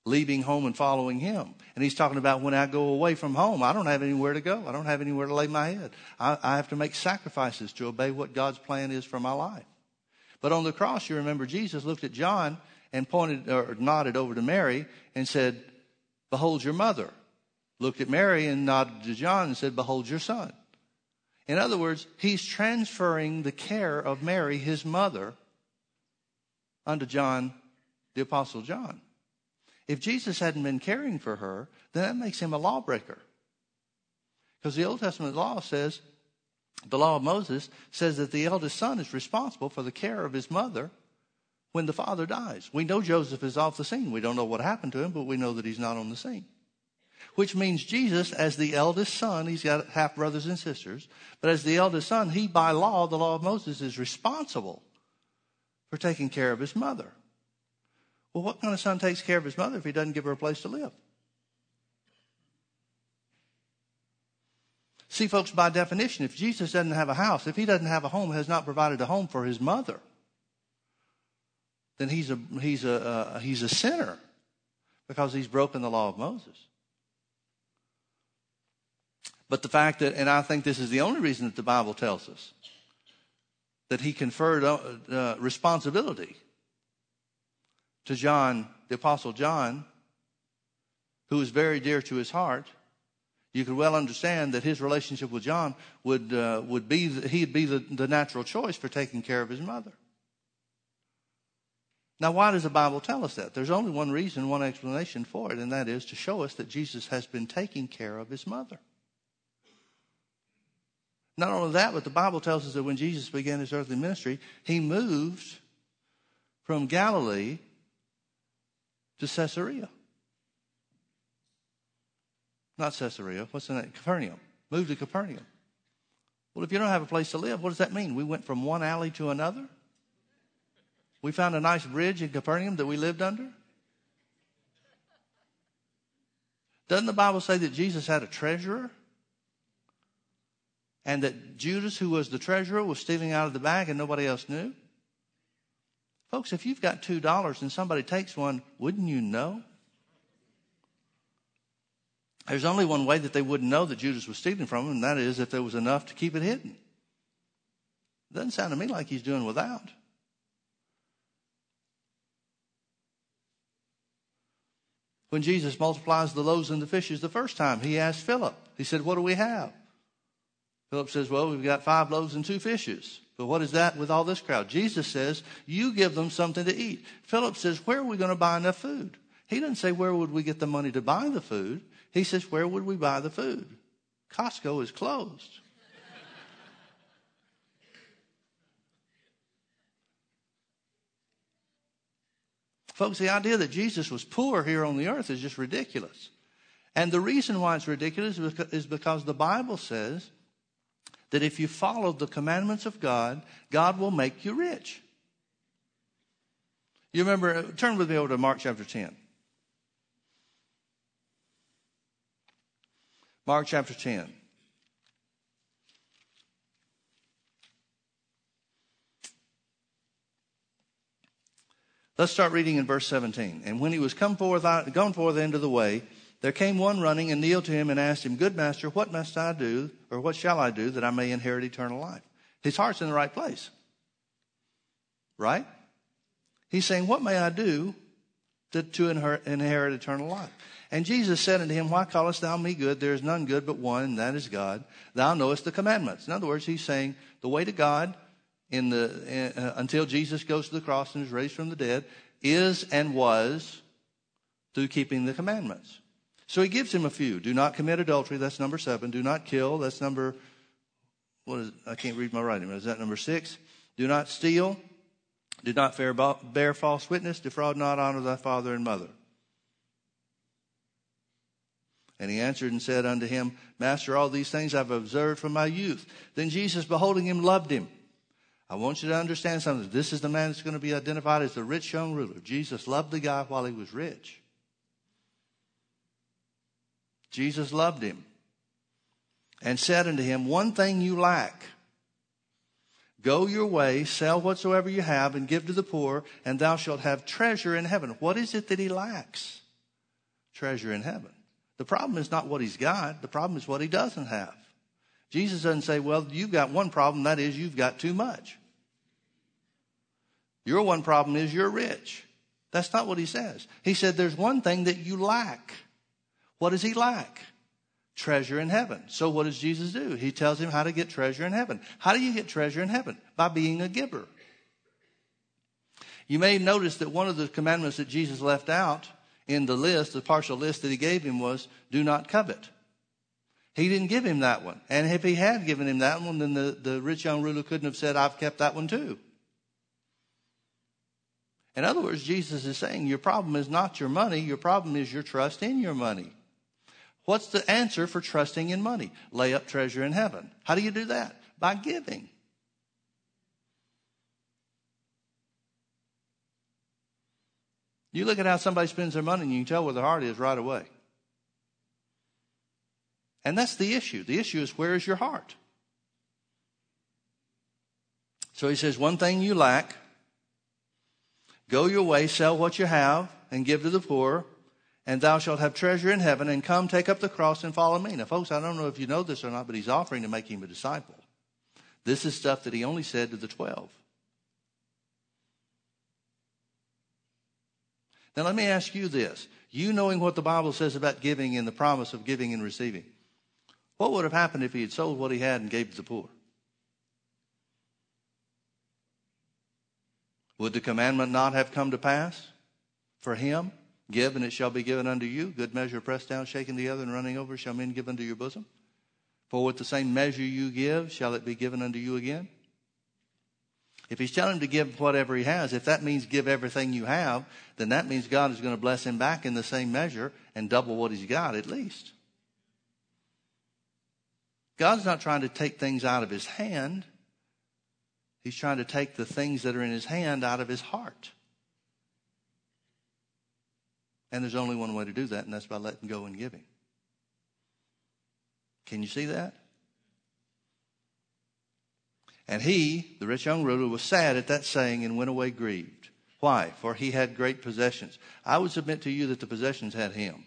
leaving home and following him. And he's talking about when I go away from home, I don't have anywhere to go. I don't have anywhere to lay my head. I, I have to make sacrifices to obey what God's plan is for my life. But on the cross, you remember Jesus looked at John and pointed or nodded over to Mary and said, Behold your mother. Looked at Mary and nodded to John and said, Behold your son. In other words, he's transferring the care of Mary, his mother, unto John, the Apostle John. If Jesus hadn't been caring for her, then that makes him a lawbreaker. Because the Old Testament law says, the law of Moses says that the eldest son is responsible for the care of his mother when the father dies. We know Joseph is off the scene. We don't know what happened to him, but we know that he's not on the scene which means Jesus, as the eldest son, he's got half brothers and sisters, but as the eldest son, he, by law, the law of Moses, is responsible for taking care of his mother. Well, what kind of son takes care of his mother if he doesn't give her a place to live? See, folks, by definition, if Jesus doesn't have a house, if he doesn't have a home, has not provided a home for his mother, then he's a, he's a, uh, he's a sinner because he's broken the law of Moses. But the fact that, and I think this is the only reason that the Bible tells us, that he conferred uh, uh, responsibility to John, the Apostle John, who was very dear to his heart. You could well understand that his relationship with John would, uh, would be, he'd be the, the natural choice for taking care of his mother. Now, why does the Bible tell us that? There's only one reason, one explanation for it, and that is to show us that Jesus has been taking care of his mother. Not only that, but the Bible tells us that when Jesus began his earthly ministry, he moved from Galilee to Caesarea. Not Caesarea, what's the name? Capernaum. Moved to Capernaum. Well, if you don't have a place to live, what does that mean? We went from one alley to another? We found a nice bridge in Capernaum that we lived under? Doesn't the Bible say that Jesus had a treasurer? and that Judas, who was the treasurer, was stealing out of the bag and nobody else knew? Folks, if you've got $2 and somebody takes one, wouldn't you know? There's only one way that they wouldn't know that Judas was stealing from him, and that is if there was enough to keep it hidden. Doesn't sound to me like he's doing without. When Jesus multiplies the loaves and the fishes the first time, he asked Philip, he said, What do we have? Philip says, Well, we've got five loaves and two fishes. But what is that with all this crowd? Jesus says, You give them something to eat. Philip says, Where are we going to buy enough food? He doesn't say, Where would we get the money to buy the food? He says, Where would we buy the food? Costco is closed. Folks, the idea that Jesus was poor here on the earth is just ridiculous. And the reason why it's ridiculous is because the Bible says that if you follow the commandments of God, God will make you rich. You remember, uh, turn with me over to Mark chapter 10. Mark chapter 10. Let's start reading in verse 17. And when he was come forth, gone forth into the way, there came one running and kneeled to him and asked him, Good master, what must I do, or what shall I do that I may inherit eternal life? His heart's in the right place. Right? He's saying, What may I do to, to inherit eternal life? And Jesus said unto him, Why callest thou me good? There is none good but one, and that is God. Thou knowest the commandments. In other words, he's saying the way to God in the, uh, until Jesus goes to the cross and is raised from the dead is and was through keeping the commandments. So he gives him a few. Do not commit adultery. That's number seven. Do not kill. That's number, what is, I can't read my writing. Is that number six? Do not steal. Do not bear false witness. Defraud not. Honor thy father and mother. And he answered and said unto him, Master, all these things I've observed from my youth. Then Jesus, beholding him, loved him. I want you to understand something. This is the man that's going to be identified as the rich young ruler. Jesus loved the guy while he was rich. Jesus loved him and said unto him, One thing you lack. Go your way, sell whatsoever you have, and give to the poor, and thou shalt have treasure in heaven. What is it that he lacks? Treasure in heaven. The problem is not what he's got, the problem is what he doesn't have. Jesus doesn't say, Well, you've got one problem, that is, you've got too much. Your one problem is you're rich. That's not what he says. He said, There's one thing that you lack. What does he lack? Treasure in heaven. So what does Jesus do? He tells him how to get treasure in heaven. How do you get treasure in heaven? By being a giver. You may notice that one of the commandments that Jesus left out in the list, the partial list that he gave him was do not covet. He didn't give him that one. And if he had given him that one, then the, the rich young ruler couldn't have said, I've kept that one too. In other words, Jesus is saying your problem is not your money, your problem is your trust in your money. What's the answer for trusting in money? Lay up treasure in heaven. How do you do that? By giving. You look at how somebody spends their money and you can tell where their heart is right away. And that's the issue. The issue is where is your heart? So he says, one thing you lack. Go your way, sell what you have, and give to the poor, and thou shalt have treasure in heaven, and come take up the cross and follow me. Now, folks, I don't know if you know this or not, but he's offering to make him a disciple. This is stuff that he only said to the twelve. Now, let me ask you this. You knowing what the Bible says about giving and the promise of giving and receiving, what would have happened if he had sold what he had and gave to the poor? Would the commandment not have come to pass for him? Give, and it shall be given unto you. Good measure, pressed down, shaken together, and running over, shall men give unto your bosom. For with the same measure you give, shall it be given unto you again? If he's telling him to give whatever he has, if that means give everything you have, then that means God is going to bless him back in the same measure and double what he's got at least. God's not trying to take things out of his hand. He's trying to take the things that are in his hand out of his heart. And there's only one way to do that, and that's by letting go and giving. Can you see that? And he, the rich young ruler, was sad at that saying and went away grieved. Why? For he had great possessions. I would submit to you that the possessions had him.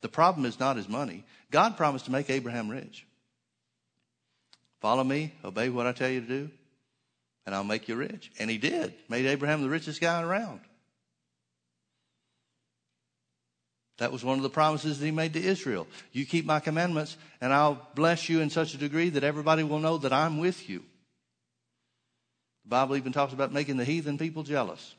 The problem is not his money. God promised to make Abraham rich. Follow me, obey what I tell you to do, and I'll make you rich. And he did, made Abraham the richest guy around. That was one of the promises that he made to Israel. You keep my commandments, and I'll bless you in such a degree that everybody will know that I'm with you. The Bible even talks about making the heathen people jealous.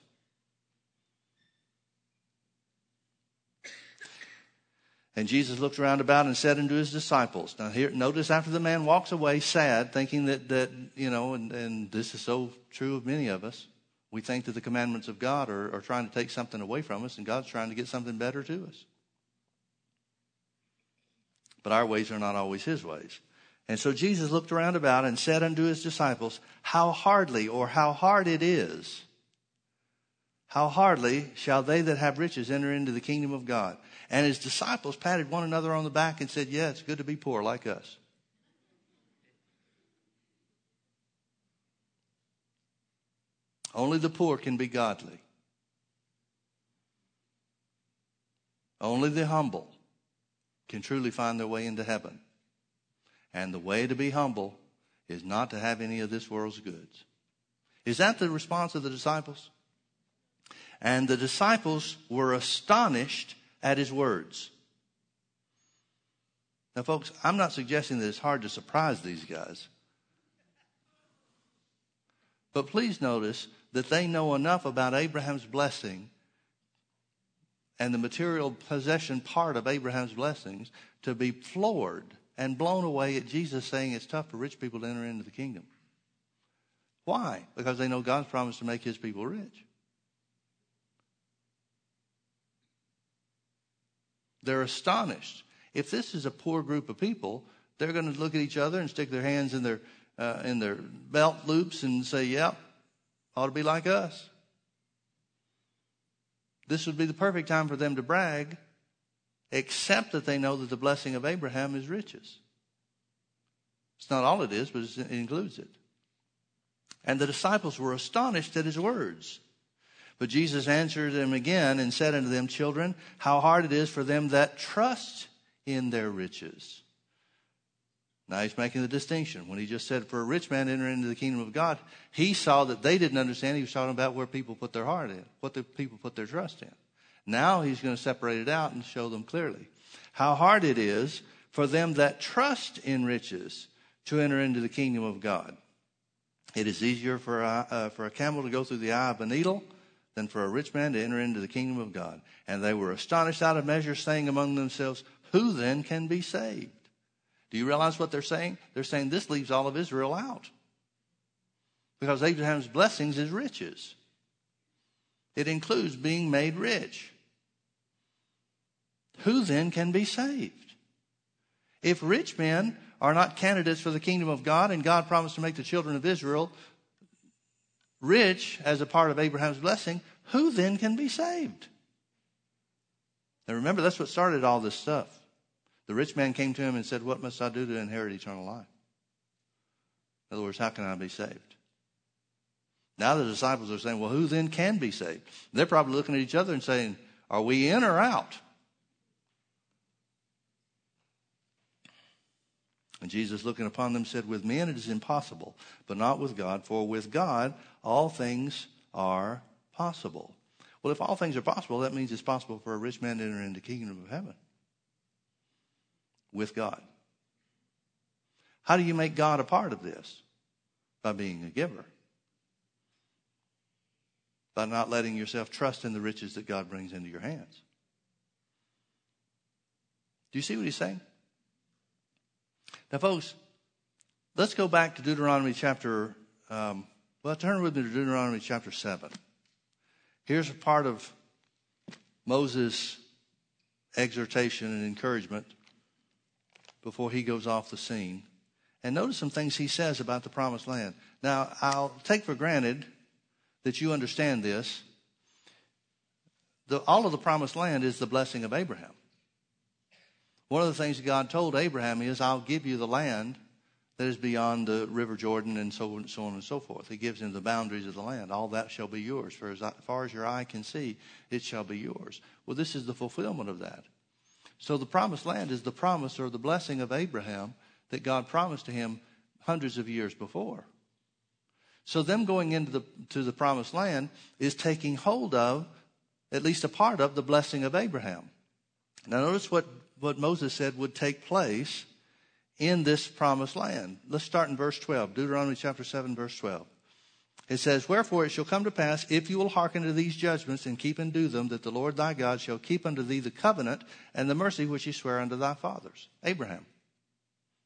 And Jesus looked around about and said unto his disciples, now here, notice after the man walks away sad, thinking that, that you know, and, and this is so true of many of us. We think that the commandments of God are, are trying to take something away from us, and God's trying to get something better to us. But our ways are not always his ways. And so Jesus looked around about and said unto his disciples, How hardly or how hard it is, how hardly shall they that have riches enter into the kingdom of God. And his disciples patted one another on the back and said, Yeah, it's good to be poor like us. Only the poor can be godly. Only the humble can truly find their way into heaven. And the way to be humble is not to have any of this world's goods. Is that the response of the disciples? And the disciples were astonished at his words. Now, folks, I'm not suggesting that it's hard to surprise these guys. But please notice that they know enough about Abraham's blessing and the material possession part of Abraham's blessings to be floored and blown away at Jesus saying it's tough for rich people to enter into the kingdom. Why? Because they know God's promised to make his people rich. They're astonished. If this is a poor group of people, they're going to look at each other and stick their hands in their uh, in their belt loops and say, "Yep, ought to be like us." This would be the perfect time for them to brag, except that they know that the blessing of Abraham is riches. It's not all it is, but it includes it. And the disciples were astonished at his words. But Jesus answered them again and said unto them, Children, how hard it is for them that trust in their riches. Now he's making the distinction. When he just said, For a rich man to enter into the kingdom of God, he saw that they didn't understand. He was talking about where people put their heart in, what the people put their trust in. Now he's going to separate it out and show them clearly how hard it is for them that trust in riches to enter into the kingdom of God. It is easier for a, uh, for a camel to go through the eye of a needle than for a rich man to enter into the kingdom of God. And they were astonished out of measure, saying among themselves, Who then can be saved? Do you realize what they're saying? They're saying this leaves all of Israel out. Because Abraham's blessings is riches. It includes being made rich. Who then can be saved? If rich men are not candidates for the kingdom of God and God promised to make the children of Israel rich as a part of Abraham's blessing, who then can be saved? Now remember, that's what started all this stuff. The rich man came to him and said, What must I do to inherit eternal life? In other words, how can I be saved? Now the disciples are saying, well, who then can be saved? They're probably looking at each other and saying, are we in or out? And Jesus, looking upon them, said, With men it is impossible, but not with God, for with God all things are possible. Well, if all things are possible, that means it's possible for a rich man to enter into the kingdom of heaven with God. How do you make God a part of this? By being a giver. By not letting yourself trust in the riches that God brings into your hands. Do you see what he's saying? Now, folks, let's go back to Deuteronomy chapter, um, well, turn with me to Deuteronomy chapter 7. Here's a part of Moses' exhortation and encouragement before he goes off the scene. And notice some things he says about the promised land. Now, I'll take for granted that you understand this. The, all of the promised land is the blessing of Abraham. One of the things God told Abraham is, I'll give you the land that is beyond the river Jordan and so so on and so forth. He gives him the boundaries of the land. All that shall be yours. For as far as your eye can see, it shall be yours. Well, this is the fulfillment of that. So the promised land is the promise or the blessing of Abraham that God promised to him hundreds of years before. So them going into the to the promised land is taking hold of at least a part of the blessing of Abraham. Now notice what what Moses said would take place in this promised land. Let's start in verse 12, Deuteronomy chapter 7, verse 12. It says, Wherefore it shall come to pass, if you will hearken to these judgments and keep and do them, that the Lord thy God shall keep unto thee the covenant and the mercy which he sware unto thy fathers, Abraham,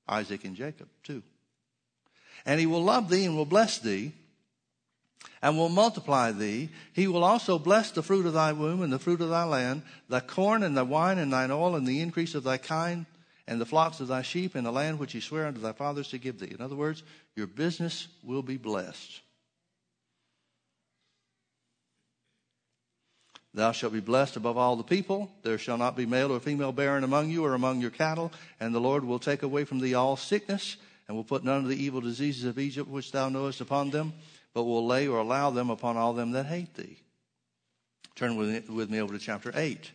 Isaac, and Jacob, too. And he will love thee and will bless thee and will multiply thee. He will also bless the fruit of thy womb and the fruit of thy land, thy corn and thy wine and thine oil and the increase of thy kind and the flocks of thy sheep and the land which he sware unto thy fathers to give thee. In other words, your business will be blessed. Thou shalt be blessed above all the people. There shall not be male or female barren among you or among your cattle. And the Lord will take away from thee all sickness, and will put none of the evil diseases of Egypt which thou knowest upon them but will lay or allow them upon all them that hate thee. Turn with, me over to chapter 8.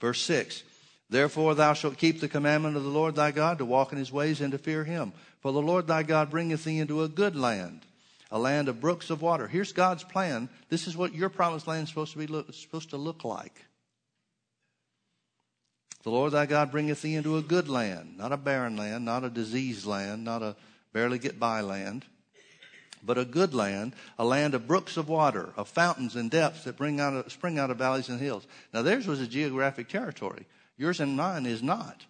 Verse 6 Therefore thou shalt keep the commandment of the Lord thy God to walk in his ways and to fear him. For the Lord thy God bringeth thee into a good land, a land of brooks of water. Here's God's plan. This is what your promised land is supposed to be look, supposed to look like. The Lord thy God bringeth thee into a good land, not a barren land, not a diseased land, not a barely get by land, but a good land, a land of brooks of water, of fountains and depths that bring out of, spring out of valleys and hills. Now theirs was a geographic territory. Yours and mine is not.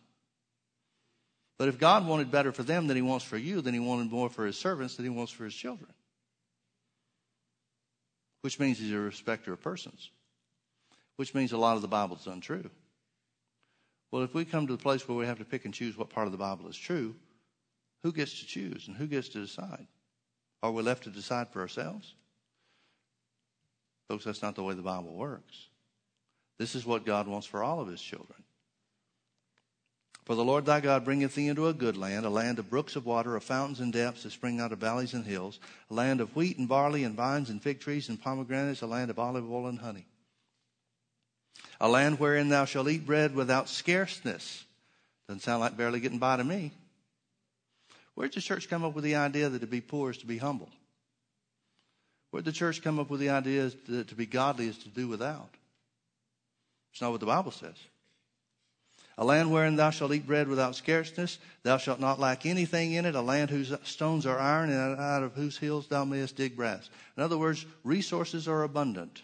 But if God wanted better for them than he wants for you, then he wanted more for his servants than he wants for his children. Which means he's a respecter of persons. Which means a lot of the Bible is untrue. Well, if we come to the place where we have to pick and choose what part of the Bible is true, who gets to choose and who gets to decide? Are we left to decide for ourselves? Folks, that's not the way the Bible works. This is what God wants for all of his children. For the Lord thy God bringeth thee into a good land, a land of brooks of water, of fountains and depths that spring out of valleys and hills, a land of wheat and barley and vines and fig trees and pomegranates, a land of olive oil and honey a land wherein thou shalt eat bread without scarceness. Doesn't sound like barely getting by to me. Where'd the church come up with the idea that to be poor is to be humble? Where'd the church come up with the idea that to be godly is to do without? It's not what the Bible says. A land wherein thou shalt eat bread without scarceness, thou shalt not lack anything in it, a land whose stones are iron, and out of whose hills thou mayest dig brass. In other words, resources are abundant.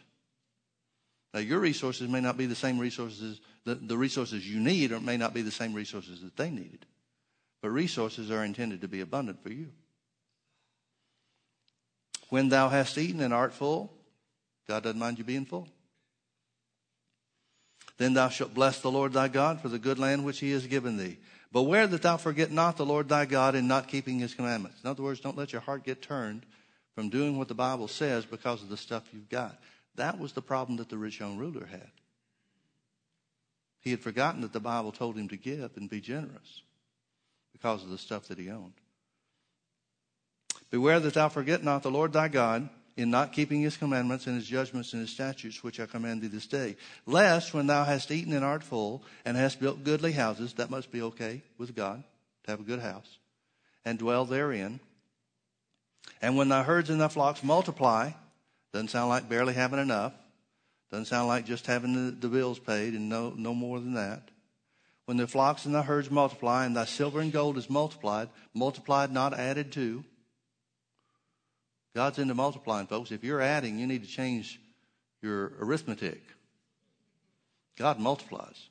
Now, your resources may not be the same resources, the, the resources you need, or may not be the same resources that they needed. But resources are intended to be abundant for you. When thou hast eaten and art full, God doesn't mind you being full. Then thou shalt bless the Lord thy God for the good land which he has given thee. Beware that thou forget not the Lord thy God in not keeping his commandments. In other words, don't let your heart get turned from doing what the Bible says because of the stuff you've got. That was the problem that the rich young ruler had. He had forgotten that the Bible told him to give and be generous. because of the stuff that he owned. Beware that thou forget not the Lord thy God in not keeping his commandments and his judgments and his statutes which I command thee this day. Lest when thou hast eaten and art full and hast built goodly houses, that must be okay with God to have a good house, and dwell therein. And when thy herds and thy flocks multiply, doesn't sound like barely having enough, doesn't sound like just having the, the bills paid and no, no more than that. When the flocks and the herds multiply and thy silver and gold is multiplied, multiplied, not added to. God's into multiplying, folks. If you're adding, you need to change your arithmetic. God multiplies.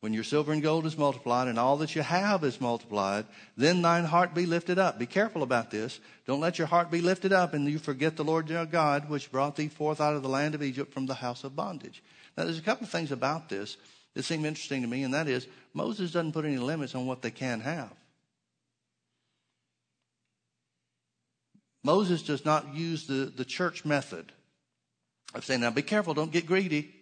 When your silver and gold is multiplied and all that you have is multiplied, then thine heart be lifted up. Be careful about this. Don't let your heart be lifted up and you forget the Lord your God, which brought thee forth out of the land of Egypt from the house of bondage. Now, there's a couple of things about this that seem interesting to me, and that is Moses doesn't put any limits on what they can have. Moses does not use the, the church method of saying, now be careful, don't get greedy.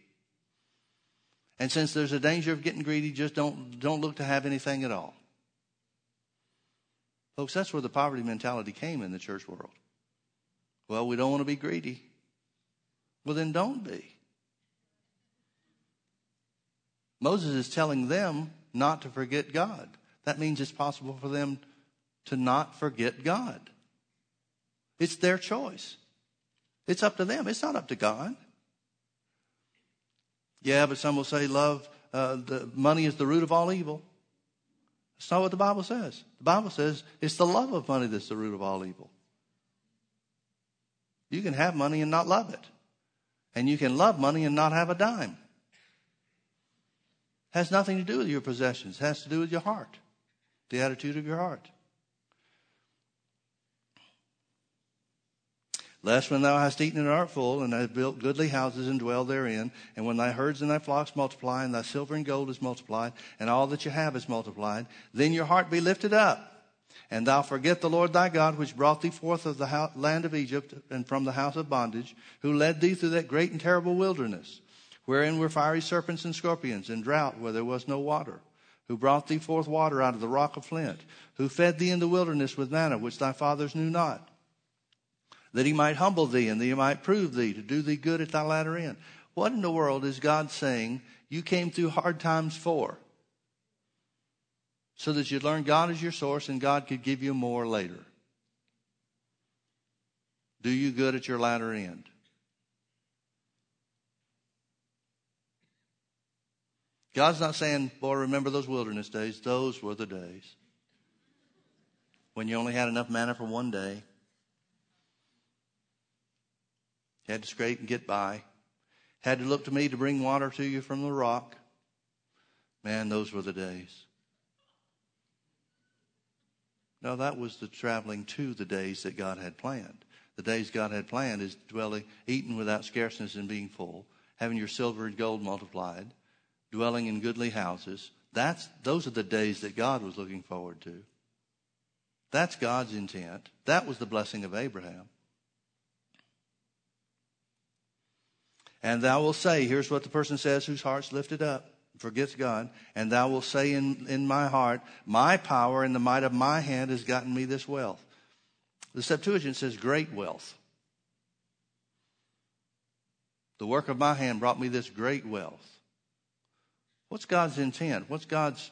And since there's a danger of getting greedy, just don't, don't look to have anything at all. Folks, that's where the poverty mentality came in the church world. Well, we don't want to be greedy. Well, then don't be. Moses is telling them not to forget God. That means it's possible for them to not forget God. It's their choice. It's up to them. It's not up to God. Yeah, but some will say love, uh, the money is the root of all evil. That's not what the Bible says. The Bible says it's the love of money that's the root of all evil. You can have money and not love it. And you can love money and not have a dime. It has nothing to do with your possessions. It has to do with your heart, the attitude of your heart. Lest when thou hast eaten and art full, and hast built goodly houses and dwell therein, and when thy herds and thy flocks multiply, and thy silver and gold is multiplied, and all that you have is multiplied, then your heart be lifted up, and thou forget the Lord thy God, which brought thee forth of the land of Egypt and from the house of bondage, who led thee through that great and terrible wilderness, wherein were fiery serpents and scorpions, and drought where there was no water who brought thee forth water out of the rock of flint, who fed thee in the wilderness with manna which thy fathers knew not, that he might humble thee and that he might prove thee to do thee good at thy latter end. What in the world is God saying you came through hard times for? So that you'd learn God is your source and God could give you more later. Do you good at your latter end. God's not saying, boy, remember those wilderness days. Those were the days when you only had enough manna for one day. Had to scrape and get by. Had to look to me to bring water to you from the rock. Man, those were the days. No, that was the traveling to the days that God had planned. The days God had planned is dwelling, eating without scarceness and being full, having your silver and gold multiplied, dwelling in goodly houses. That's, those are the days that God was looking forward to. That's God's intent. That was the blessing of Abraham. And thou will say, here's what the person says whose heart's lifted up, forgets God. And thou will say in, in my heart, my power and the might of my hand has gotten me this wealth. The Septuagint says great wealth. The work of my hand brought me this great wealth. What's God's intent? What's God's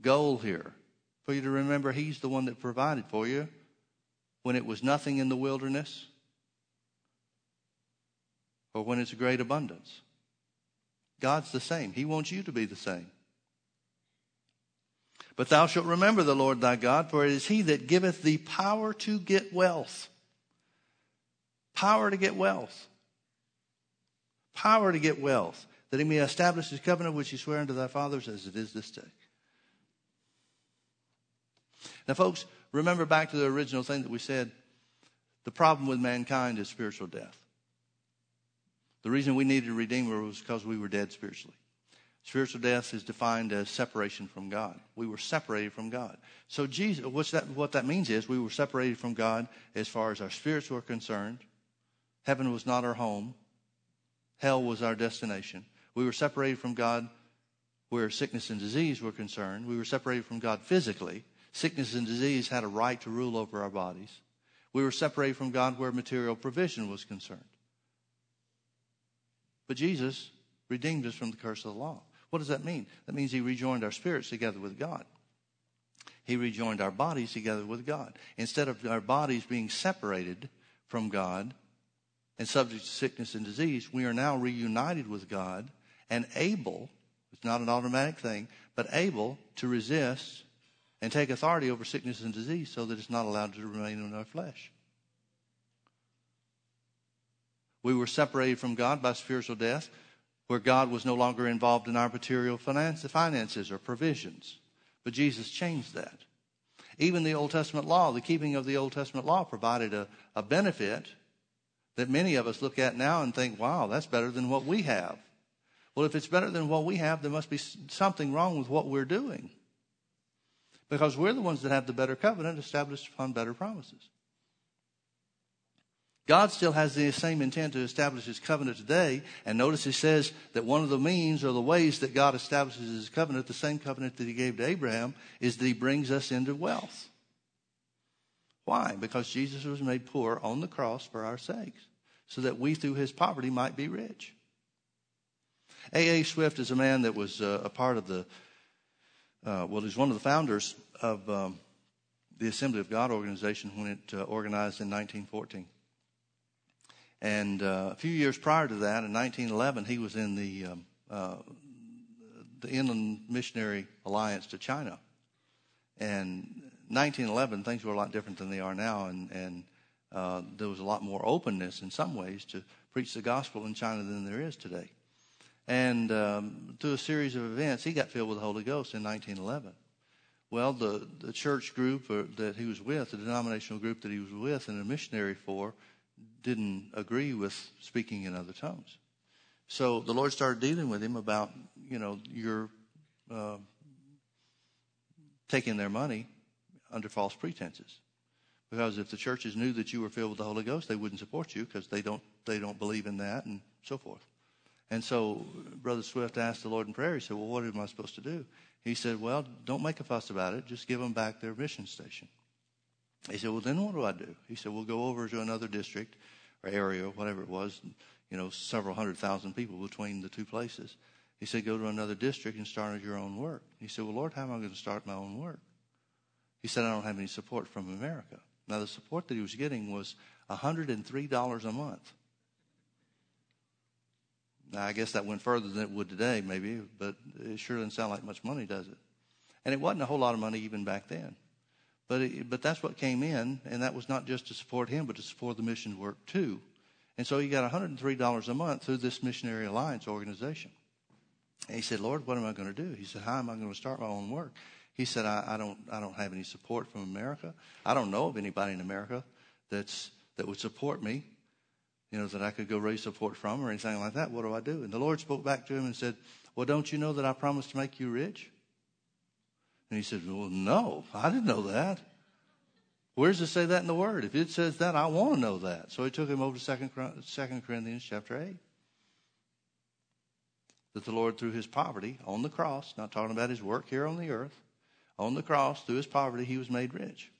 goal here? For you to remember He's the one that provided for you when it was nothing in the wilderness or when it's a great abundance. God's the same. He wants you to be the same. But thou shalt remember the Lord thy God, for it is he that giveth thee power to get wealth. Power to get wealth. Power to get wealth, that he may establish his covenant which he sware unto thy fathers as it is this day. Now, folks, remember back to the original thing that we said the problem with mankind is spiritual death. The reason we needed a Redeemer was because we were dead spiritually. Spiritual death is defined as separation from God. We were separated from God. So Jesus, what's that, what that means is we were separated from God as far as our spirits were concerned. Heaven was not our home. Hell was our destination. We were separated from God where sickness and disease were concerned. We were separated from God physically. Sickness and disease had a right to rule over our bodies. We were separated from God where material provision was concerned. But Jesus redeemed us from the curse of the law. What does that mean? That means he rejoined our spirits together with God. He rejoined our bodies together with God. Instead of our bodies being separated from God and subject to sickness and disease, we are now reunited with God and able, it's not an automatic thing, but able to resist and take authority over sickness and disease so that it's not allowed to remain in our flesh. We were separated from God by spiritual death, where God was no longer involved in our material finance, finances or provisions. But Jesus changed that. Even the Old Testament law, the keeping of the Old Testament law provided a, a benefit that many of us look at now and think, wow, that's better than what we have. Well, if it's better than what we have, there must be something wrong with what we're doing. Because we're the ones that have the better covenant established upon better promises. God still has the same intent to establish his covenant today. And notice he says that one of the means or the ways that God establishes his covenant, the same covenant that he gave to Abraham, is that he brings us into wealth. Why? Because Jesus was made poor on the cross for our sakes, so that we through his poverty might be rich. A.A. Swift is a man that was uh, a part of the, uh, well, he's one of the founders of um, the Assembly of God organization when it uh, organized in 1914. And uh, a few years prior to that, in 1911, he was in the um, uh, the Inland Missionary Alliance to China. And 1911, things were a lot different than they are now, and and uh, there was a lot more openness in some ways to preach the gospel in China than there is today. And um, through a series of events, he got filled with the Holy Ghost in 1911. Well, the, the church group uh, that he was with, the denominational group that he was with and a missionary for, didn't agree with speaking in other tongues. So the Lord started dealing with him about, you know, your uh, taking their money under false pretenses. Because if the churches knew that you were filled with the Holy Ghost, they wouldn't support you because they don't they don't believe in that and so forth. And so Brother Swift asked the Lord in prayer. He said, "Well, what am I supposed to do?" He said, "Well, don't make a fuss about it. Just give them back their mission station." He said, Well, then what do I do? He said, We'll go over to another district or area, whatever it was, you know, several hundred thousand people between the two places. He said, Go to another district and start your own work. He said, Well, Lord, how am I going to start my own work? He said, I don't have any support from America. Now, the support that he was getting was $103 a month. Now, I guess that went further than it would today, maybe, but it sure doesn't sound like much money, does it? And it wasn't a whole lot of money even back then. But, it, but that's what came in, and that was not just to support him, but to support the mission work too. And so he got $103 a month through this Missionary Alliance organization. And he said, Lord, what am I going to do? He said, How am I going to start my own work? He said, I, I, don't, I don't have any support from America. I don't know of anybody in America that's, that would support me, you know, that I could go raise support from or anything like that. What do I do? And the Lord spoke back to him and said, Well, don't you know that I promised to make you rich? And he said, Well, no, I didn't know that. Where does it say that in the Word? If it says that, I want to know that. So he took him over to 2 Corinthians chapter 8. That the Lord, through his poverty on the cross, not talking about his work here on the earth, on the cross, through his poverty, he was made rich.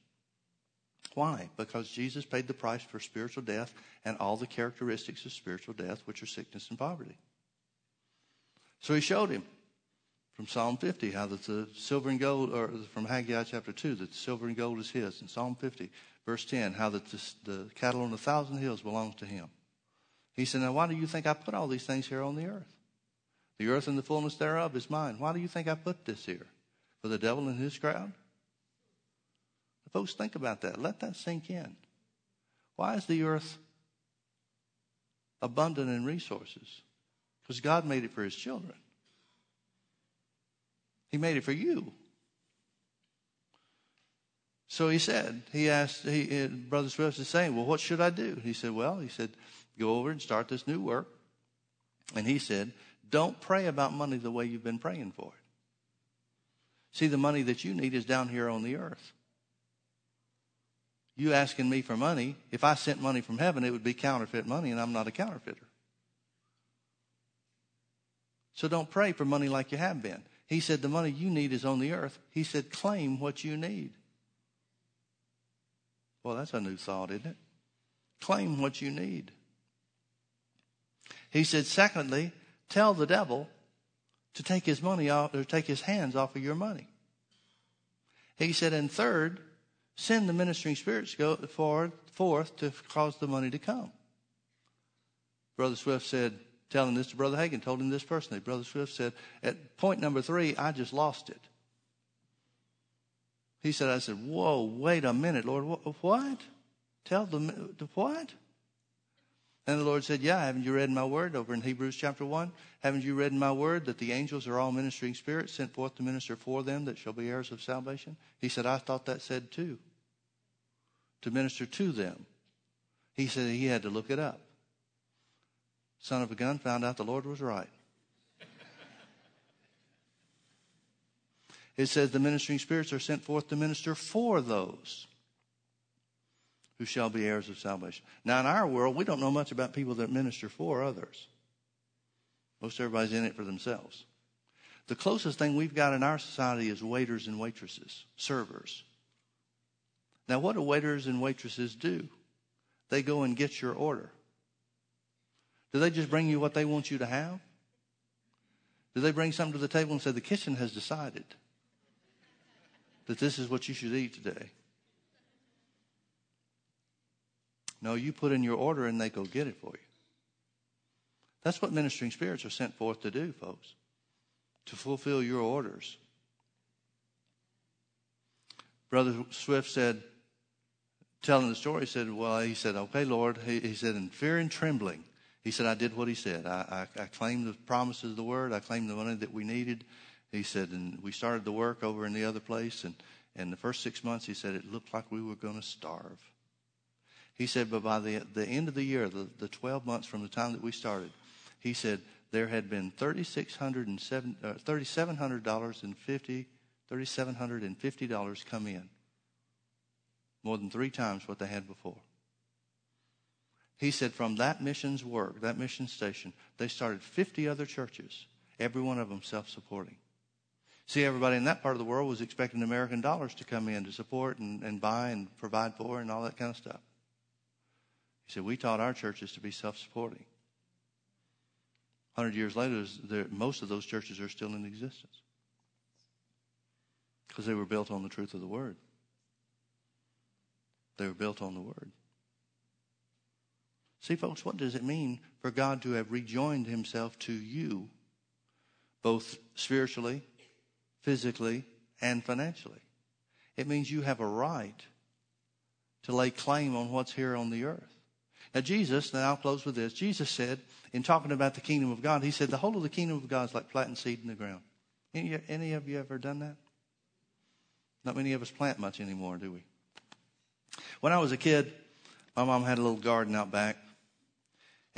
Why? Because Jesus paid the price for spiritual death and all the characteristics of spiritual death, which are sickness and poverty. So he showed him from Psalm 50, how that the silver and gold, or from Haggai chapter 2, that the silver and gold is his. In Psalm 50, verse 10, how that the, the cattle on a thousand hills belongs to him. He said, Now, why do you think I put all these things here on the earth? The earth and the fullness thereof is mine. Why do you think I put this here? For the devil and his crowd? Folks, think about that. Let that sink in. Why is the earth abundant in resources? Because God made it for his children. He made it for you. So he said, he asked, he, uh, Brother Swift is saying, well, what should I do? He said, well, he said, go over and start this new work. And he said, don't pray about money the way you've been praying for it. See, the money that you need is down here on the earth. You asking me for money, if I sent money from heaven, it would be counterfeit money, and I'm not a counterfeiter. So don't pray for money like you have been. He said, The money you need is on the earth. He said, Claim what you need. Well, that's a new thought, isn't it? Claim what you need. He said, Secondly, tell the devil to take his money off or take his hands off of your money. He said, and third, send the ministering spirits go forward, forth to cause the money to come. Brother Swift said, telling this to Brother Hagin, told him this personally. Brother Swift said, at point number three, I just lost it. He said, I said, whoa, wait a minute, Lord, what? Tell them, what? And the Lord said, Yeah, haven't you read my word over in Hebrews chapter 1? Haven't you read my word that the angels are all ministering spirits sent forth to minister for them that shall be heirs of salvation? He said, I thought that said too. To minister to them. He said he had to look it up. Son of a gun found out the Lord was right. it says the ministering spirits are sent forth to minister for those who shall be heirs of salvation. Now, in our world, we don't know much about people that minister for others. Most everybody's in it for themselves. The closest thing we've got in our society is waiters and waitresses, servers. Now, what do waiters and waitresses do? They go and get your order. Do they just bring you what they want you to have? Do they bring something to the table and say, the kitchen has decided that this is what you should eat today? No, you put in your order and they go get it for you. That's what ministering spirits are sent forth to do, folks, to fulfill your orders. Brother Swift said, telling the story, he said, Well, he said, Okay, Lord. He, he said, In fear and trembling, he said, I did what he said. I, I, I claimed the promises of the word, I claimed the money that we needed. He said, and we started the work over in the other place. And, and the first six months, he said, it looked like we were going to starve. He said, but by the, the end of the year, the, the 12 months from the time that we started, he said there had been $3,750 uh, $3, $3,750 come in. More than three times what they had before. He said from that missions work, that mission station, they started 50 other churches, every one of them self supporting. See, everybody in that part of the world was expecting American dollars to come in to support and, and buy and provide for and all that kind of stuff. He said, We taught our churches to be self supporting. 100 years later, most of those churches are still in existence because they were built on the truth of the Word. They were built on the Word. See, folks, what does it mean for God to have rejoined Himself to you, both spiritually, physically, and financially? It means you have a right to lay claim on what's here on the earth. Now, Jesus, and I'll close with this. Jesus said, in talking about the kingdom of God, he said, the whole of the kingdom of God is like planting seed in the ground. Any, any of you ever done that? Not many of us plant much anymore, do we? When I was a kid, my mom had a little garden out back.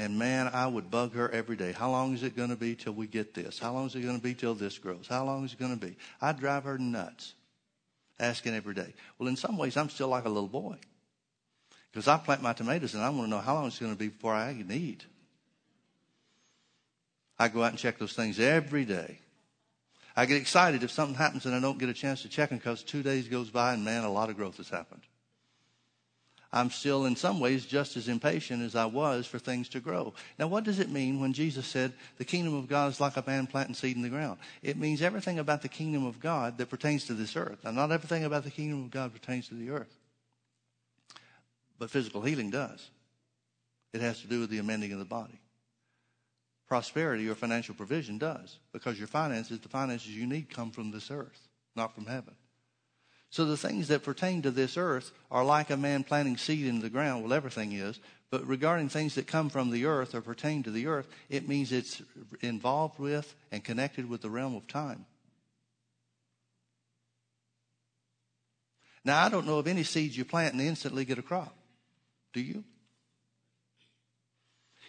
And man, I would bug her every day. How long is it going to be till we get this? How long is it going to be till this grows? How long is it going to be? I'd drive her nuts asking every day. Well, in some ways, I'm still like a little boy. Because I plant my tomatoes and I want to know how long it's going to be before I can eat. I go out and check those things every day. I get excited if something happens and I don't get a chance to check them because two days goes by and man, a lot of growth has happened. I'm still in some ways just as impatient as I was for things to grow. Now, what does it mean when Jesus said the kingdom of God is like a man planting seed in the ground? It means everything about the kingdom of God that pertains to this earth. Now, not everything about the kingdom of God pertains to the earth but physical healing does. It has to do with the amending of the body. Prosperity or financial provision does, because your finances, the finances you need, come from this earth, not from heaven. So the things that pertain to this earth are like a man planting seed in the ground. Well, everything is. But regarding things that come from the earth or pertain to the earth, it means it's involved with and connected with the realm of time. Now, I don't know of any seeds you plant and instantly get a crop. Do you?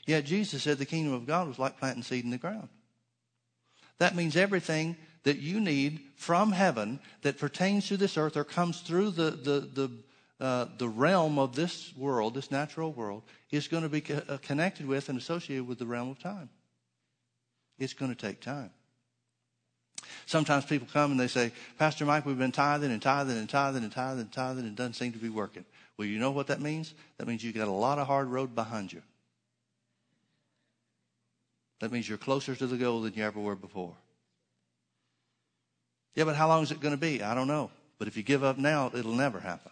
Yet Jesus said the kingdom of God was like planting seed in the ground. That means everything that you need from heaven that pertains to this earth or comes through the, the, the, uh, the realm of this world, this natural world, is going to be co- uh, connected with and associated with the realm of time. It's going to take time. Sometimes people come and they say, Pastor Mike, we've been tithing and tithing and tithing and tithing and tithing and it doesn't seem to be working. Well, you know what that means? That means you got a lot of hard road behind you. That means you're closer to the goal than you ever were before. Yeah, but how long is it going to be? I don't know. But if you give up now, it'll never happen.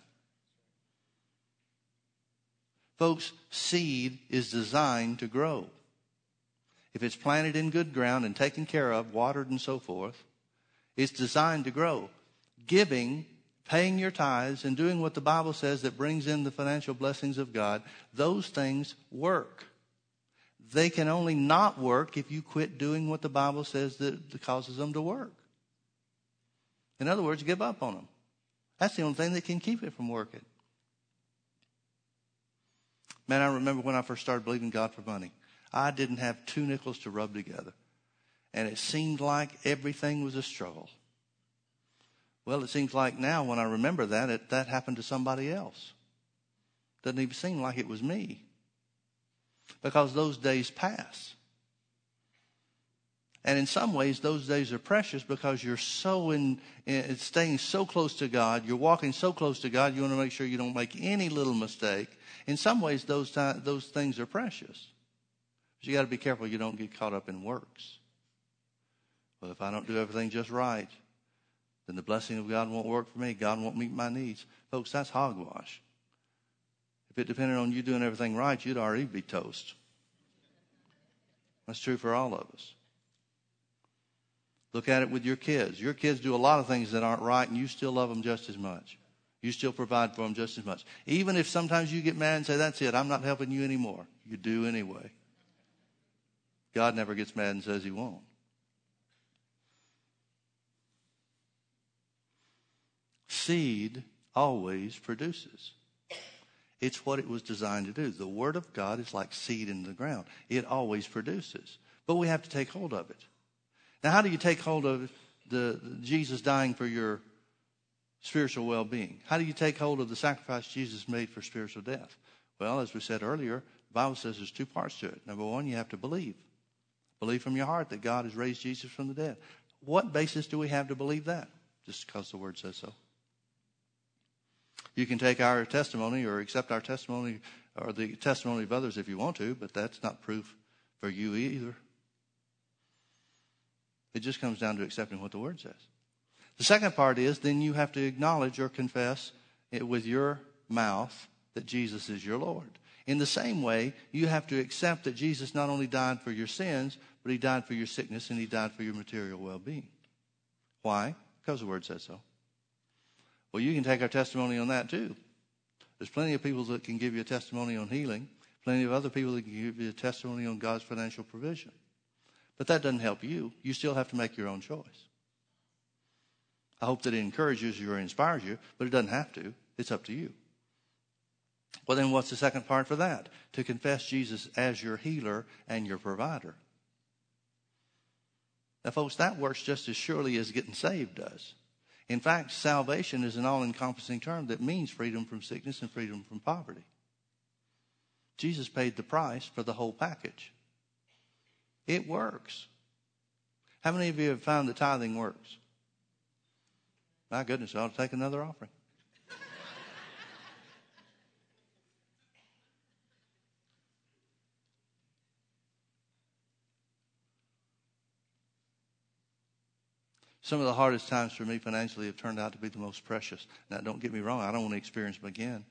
Folks, seed is designed to grow. If it's planted in good ground and taken care of, watered and so forth, it's designed to grow. Giving, paying your tithes, and doing what the Bible says that brings in the financial blessings of God, those things work. They can only not work if you quit doing what the Bible says that causes them to work. In other words, give up on them. That's the only thing that can keep it from working. Man, I remember when I first started believing God for money. I didn't have two nickels to rub together. And it seemed like everything was a struggle. Well, it seems like now when I remember that, it, that happened to somebody else. Doesn't even seem like it was me. Because those days pass. And in some ways, those days are precious because you're so in, in, staying so close to God. You're walking so close to God. You want to make sure you don't make any little mistake. In some ways, those time, those things are precious. But you got to be careful you don't get caught up in works. Well, if I don't do everything just right, then the blessing of God won't work for me. God won't meet my needs. Folks, that's hogwash. If it depended on you doing everything right, you'd already be toast. That's true for all of us. Look at it with your kids. Your kids do a lot of things that aren't right, and you still love them just as much. You still provide for them just as much. Even if sometimes you get mad and say, That's it, I'm not helping you anymore. You do anyway. God never gets mad and says he won't. Seed always produces. It's what it was designed to do. The Word of God is like seed in the ground, it always produces. But we have to take hold of it. Now, how do you take hold of the, the Jesus dying for your spiritual well being? How do you take hold of the sacrifice Jesus made for spiritual death? Well, as we said earlier, the Bible says there's two parts to it. Number one, you have to believe. Believe from your heart that God has raised Jesus from the dead. What basis do we have to believe that? Just because the word says so. You can take our testimony or accept our testimony or the testimony of others if you want to, but that's not proof for you either. It just comes down to accepting what the word says. The second part is then you have to acknowledge or confess it with your mouth that Jesus is your Lord. In the same way, you have to accept that Jesus not only died for your sins, but he died for your sickness and he died for your material well being. Why? Because the word says so. Well, you can take our testimony on that too. There's plenty of people that can give you a testimony on healing, plenty of other people that can give you a testimony on God's financial provision. But that doesn't help you. You still have to make your own choice. I hope that it encourages you or inspires you, but it doesn't have to. It's up to you. Well, then what's the second part for that? To confess Jesus as your healer and your provider. Now, folks, that works just as surely as getting saved does. In fact, salvation is an all encompassing term that means freedom from sickness and freedom from poverty. Jesus paid the price for the whole package. It works. How many of you have found that tithing works? My goodness, I ought to take another offering. Some of the hardest times for me financially have turned out to be the most precious. Now, don't get me wrong, I don't want to experience them again.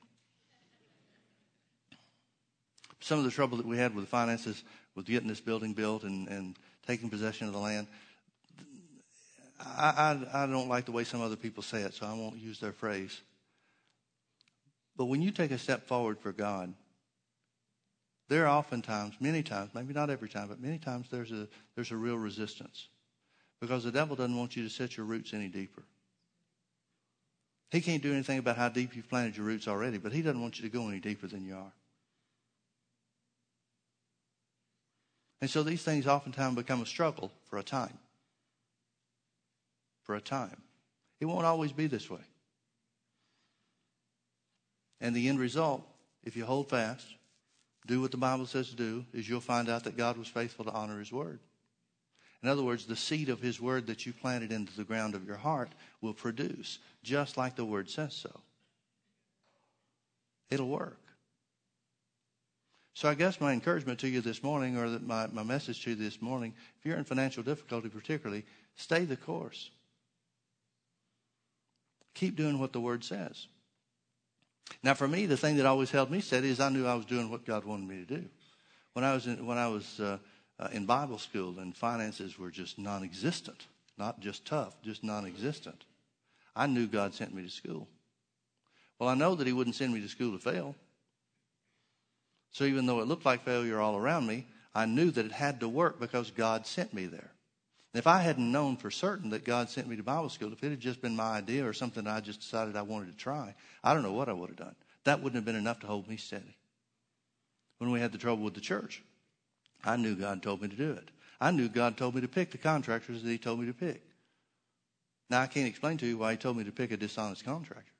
Some of the trouble that we had with finances with getting this building built and, and taking possession of the land, I, I, I don't like the way some other people say it, so I won't use their phrase. But when you take a step forward for God, there are oftentimes, many times, maybe not every time, but many times there's a, there's a real resistance. Because the devil doesn't want you to set your roots any deeper. He can't do anything about how deep you've planted your roots already, but he doesn't want you to go any deeper than you are. And so these things oftentimes become a struggle for a time. For a time. It won't always be this way. And the end result, if you hold fast, do what the Bible says to do, is you'll find out that God was faithful to honor his word. In other words, the seed of His Word that you planted into the ground of your heart will produce, just like the Word says so. It'll work. So I guess my encouragement to you this morning, or my, my message to you this morning, if you're in financial difficulty particularly, stay the course. Keep doing what the Word says. Now, for me, the thing that always held me steady is I knew I was doing what God wanted me to do. When I was in, when I was uh, uh, in Bible school and finances were just non-existent, not just tough, just non-existent, I knew God sent me to school. Well, I know that He wouldn't send me to school to fail. So even though it looked like failure all around me, I knew that it had to work because God sent me there. If I hadn't known for certain that God sent me to Bible school, if it had just been my idea or something I just decided I wanted to try, I don't know what I would have done. That wouldn't have been enough to hold me steady. When we had the trouble with the church, I knew God told me to do it. I knew God told me to pick the contractors that He told me to pick. Now, I can't explain to you why He told me to pick a dishonest contractor,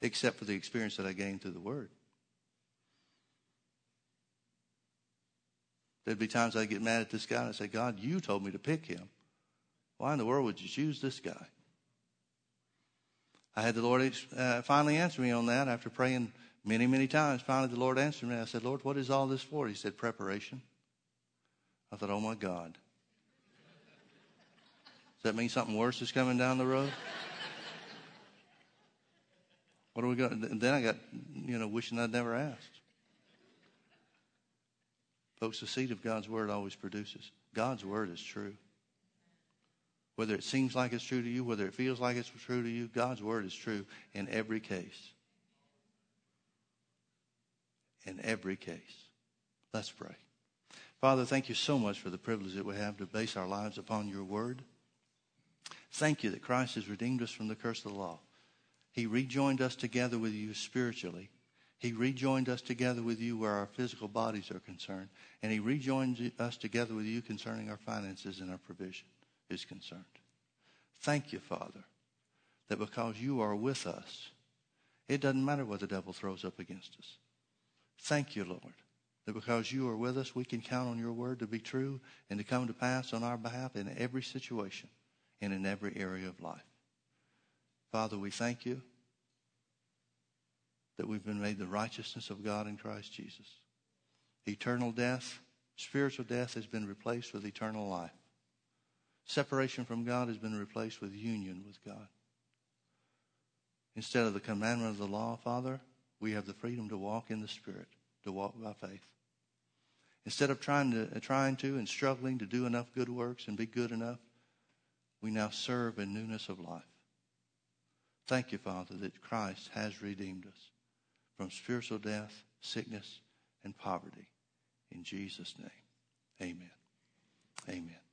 except for the experience that I gained through the Word. There'd be times I'd get mad at this guy and I'd say, God, you told me to pick him. Why in the world would you choose this guy? I had the Lord uh, finally answer me on that after praying many, many times. Finally, the Lord answered me. I said, Lord, what is all this for? He said, preparation. I thought, oh my God. Does that mean something worse is coming down the road? What are we going to? Then I got, you know, wishing I'd never asked. Folks, the seed of God's word always produces. God's word is true. Whether it seems like it's true to you, whether it feels like it's true to you, God's word is true in every case. In every case. Let's pray. Father, thank you so much for the privilege that we have to base our lives upon your word. Thank you that Christ has redeemed us from the curse of the law. He rejoined us together with you spiritually he rejoined us together with you where our physical bodies are concerned. And He rejoins us together with you concerning our finances and our provision is concerned. Thank you, Father, that because you are with us, it doesn't matter what the devil throws up against us. Thank you, Lord, that because you are with us, we can count on your word to be true and to come to pass on our behalf in every situation and in every area of life. Father, we thank you that we've been made the righteousness of God in Christ Jesus. Eternal death, spiritual death has been replaced with eternal life. Separation from God has been replaced with union with God. Instead of the commandment of the law, Father, we have the freedom to walk in the Spirit, to walk by faith. Instead of trying to, uh, trying to and struggling to do enough good works and be good enough, we now serve in newness of life. Thank you, Father, that Christ has redeemed us from spiritual death, sickness, and poverty. In Jesus' name, amen. Amen.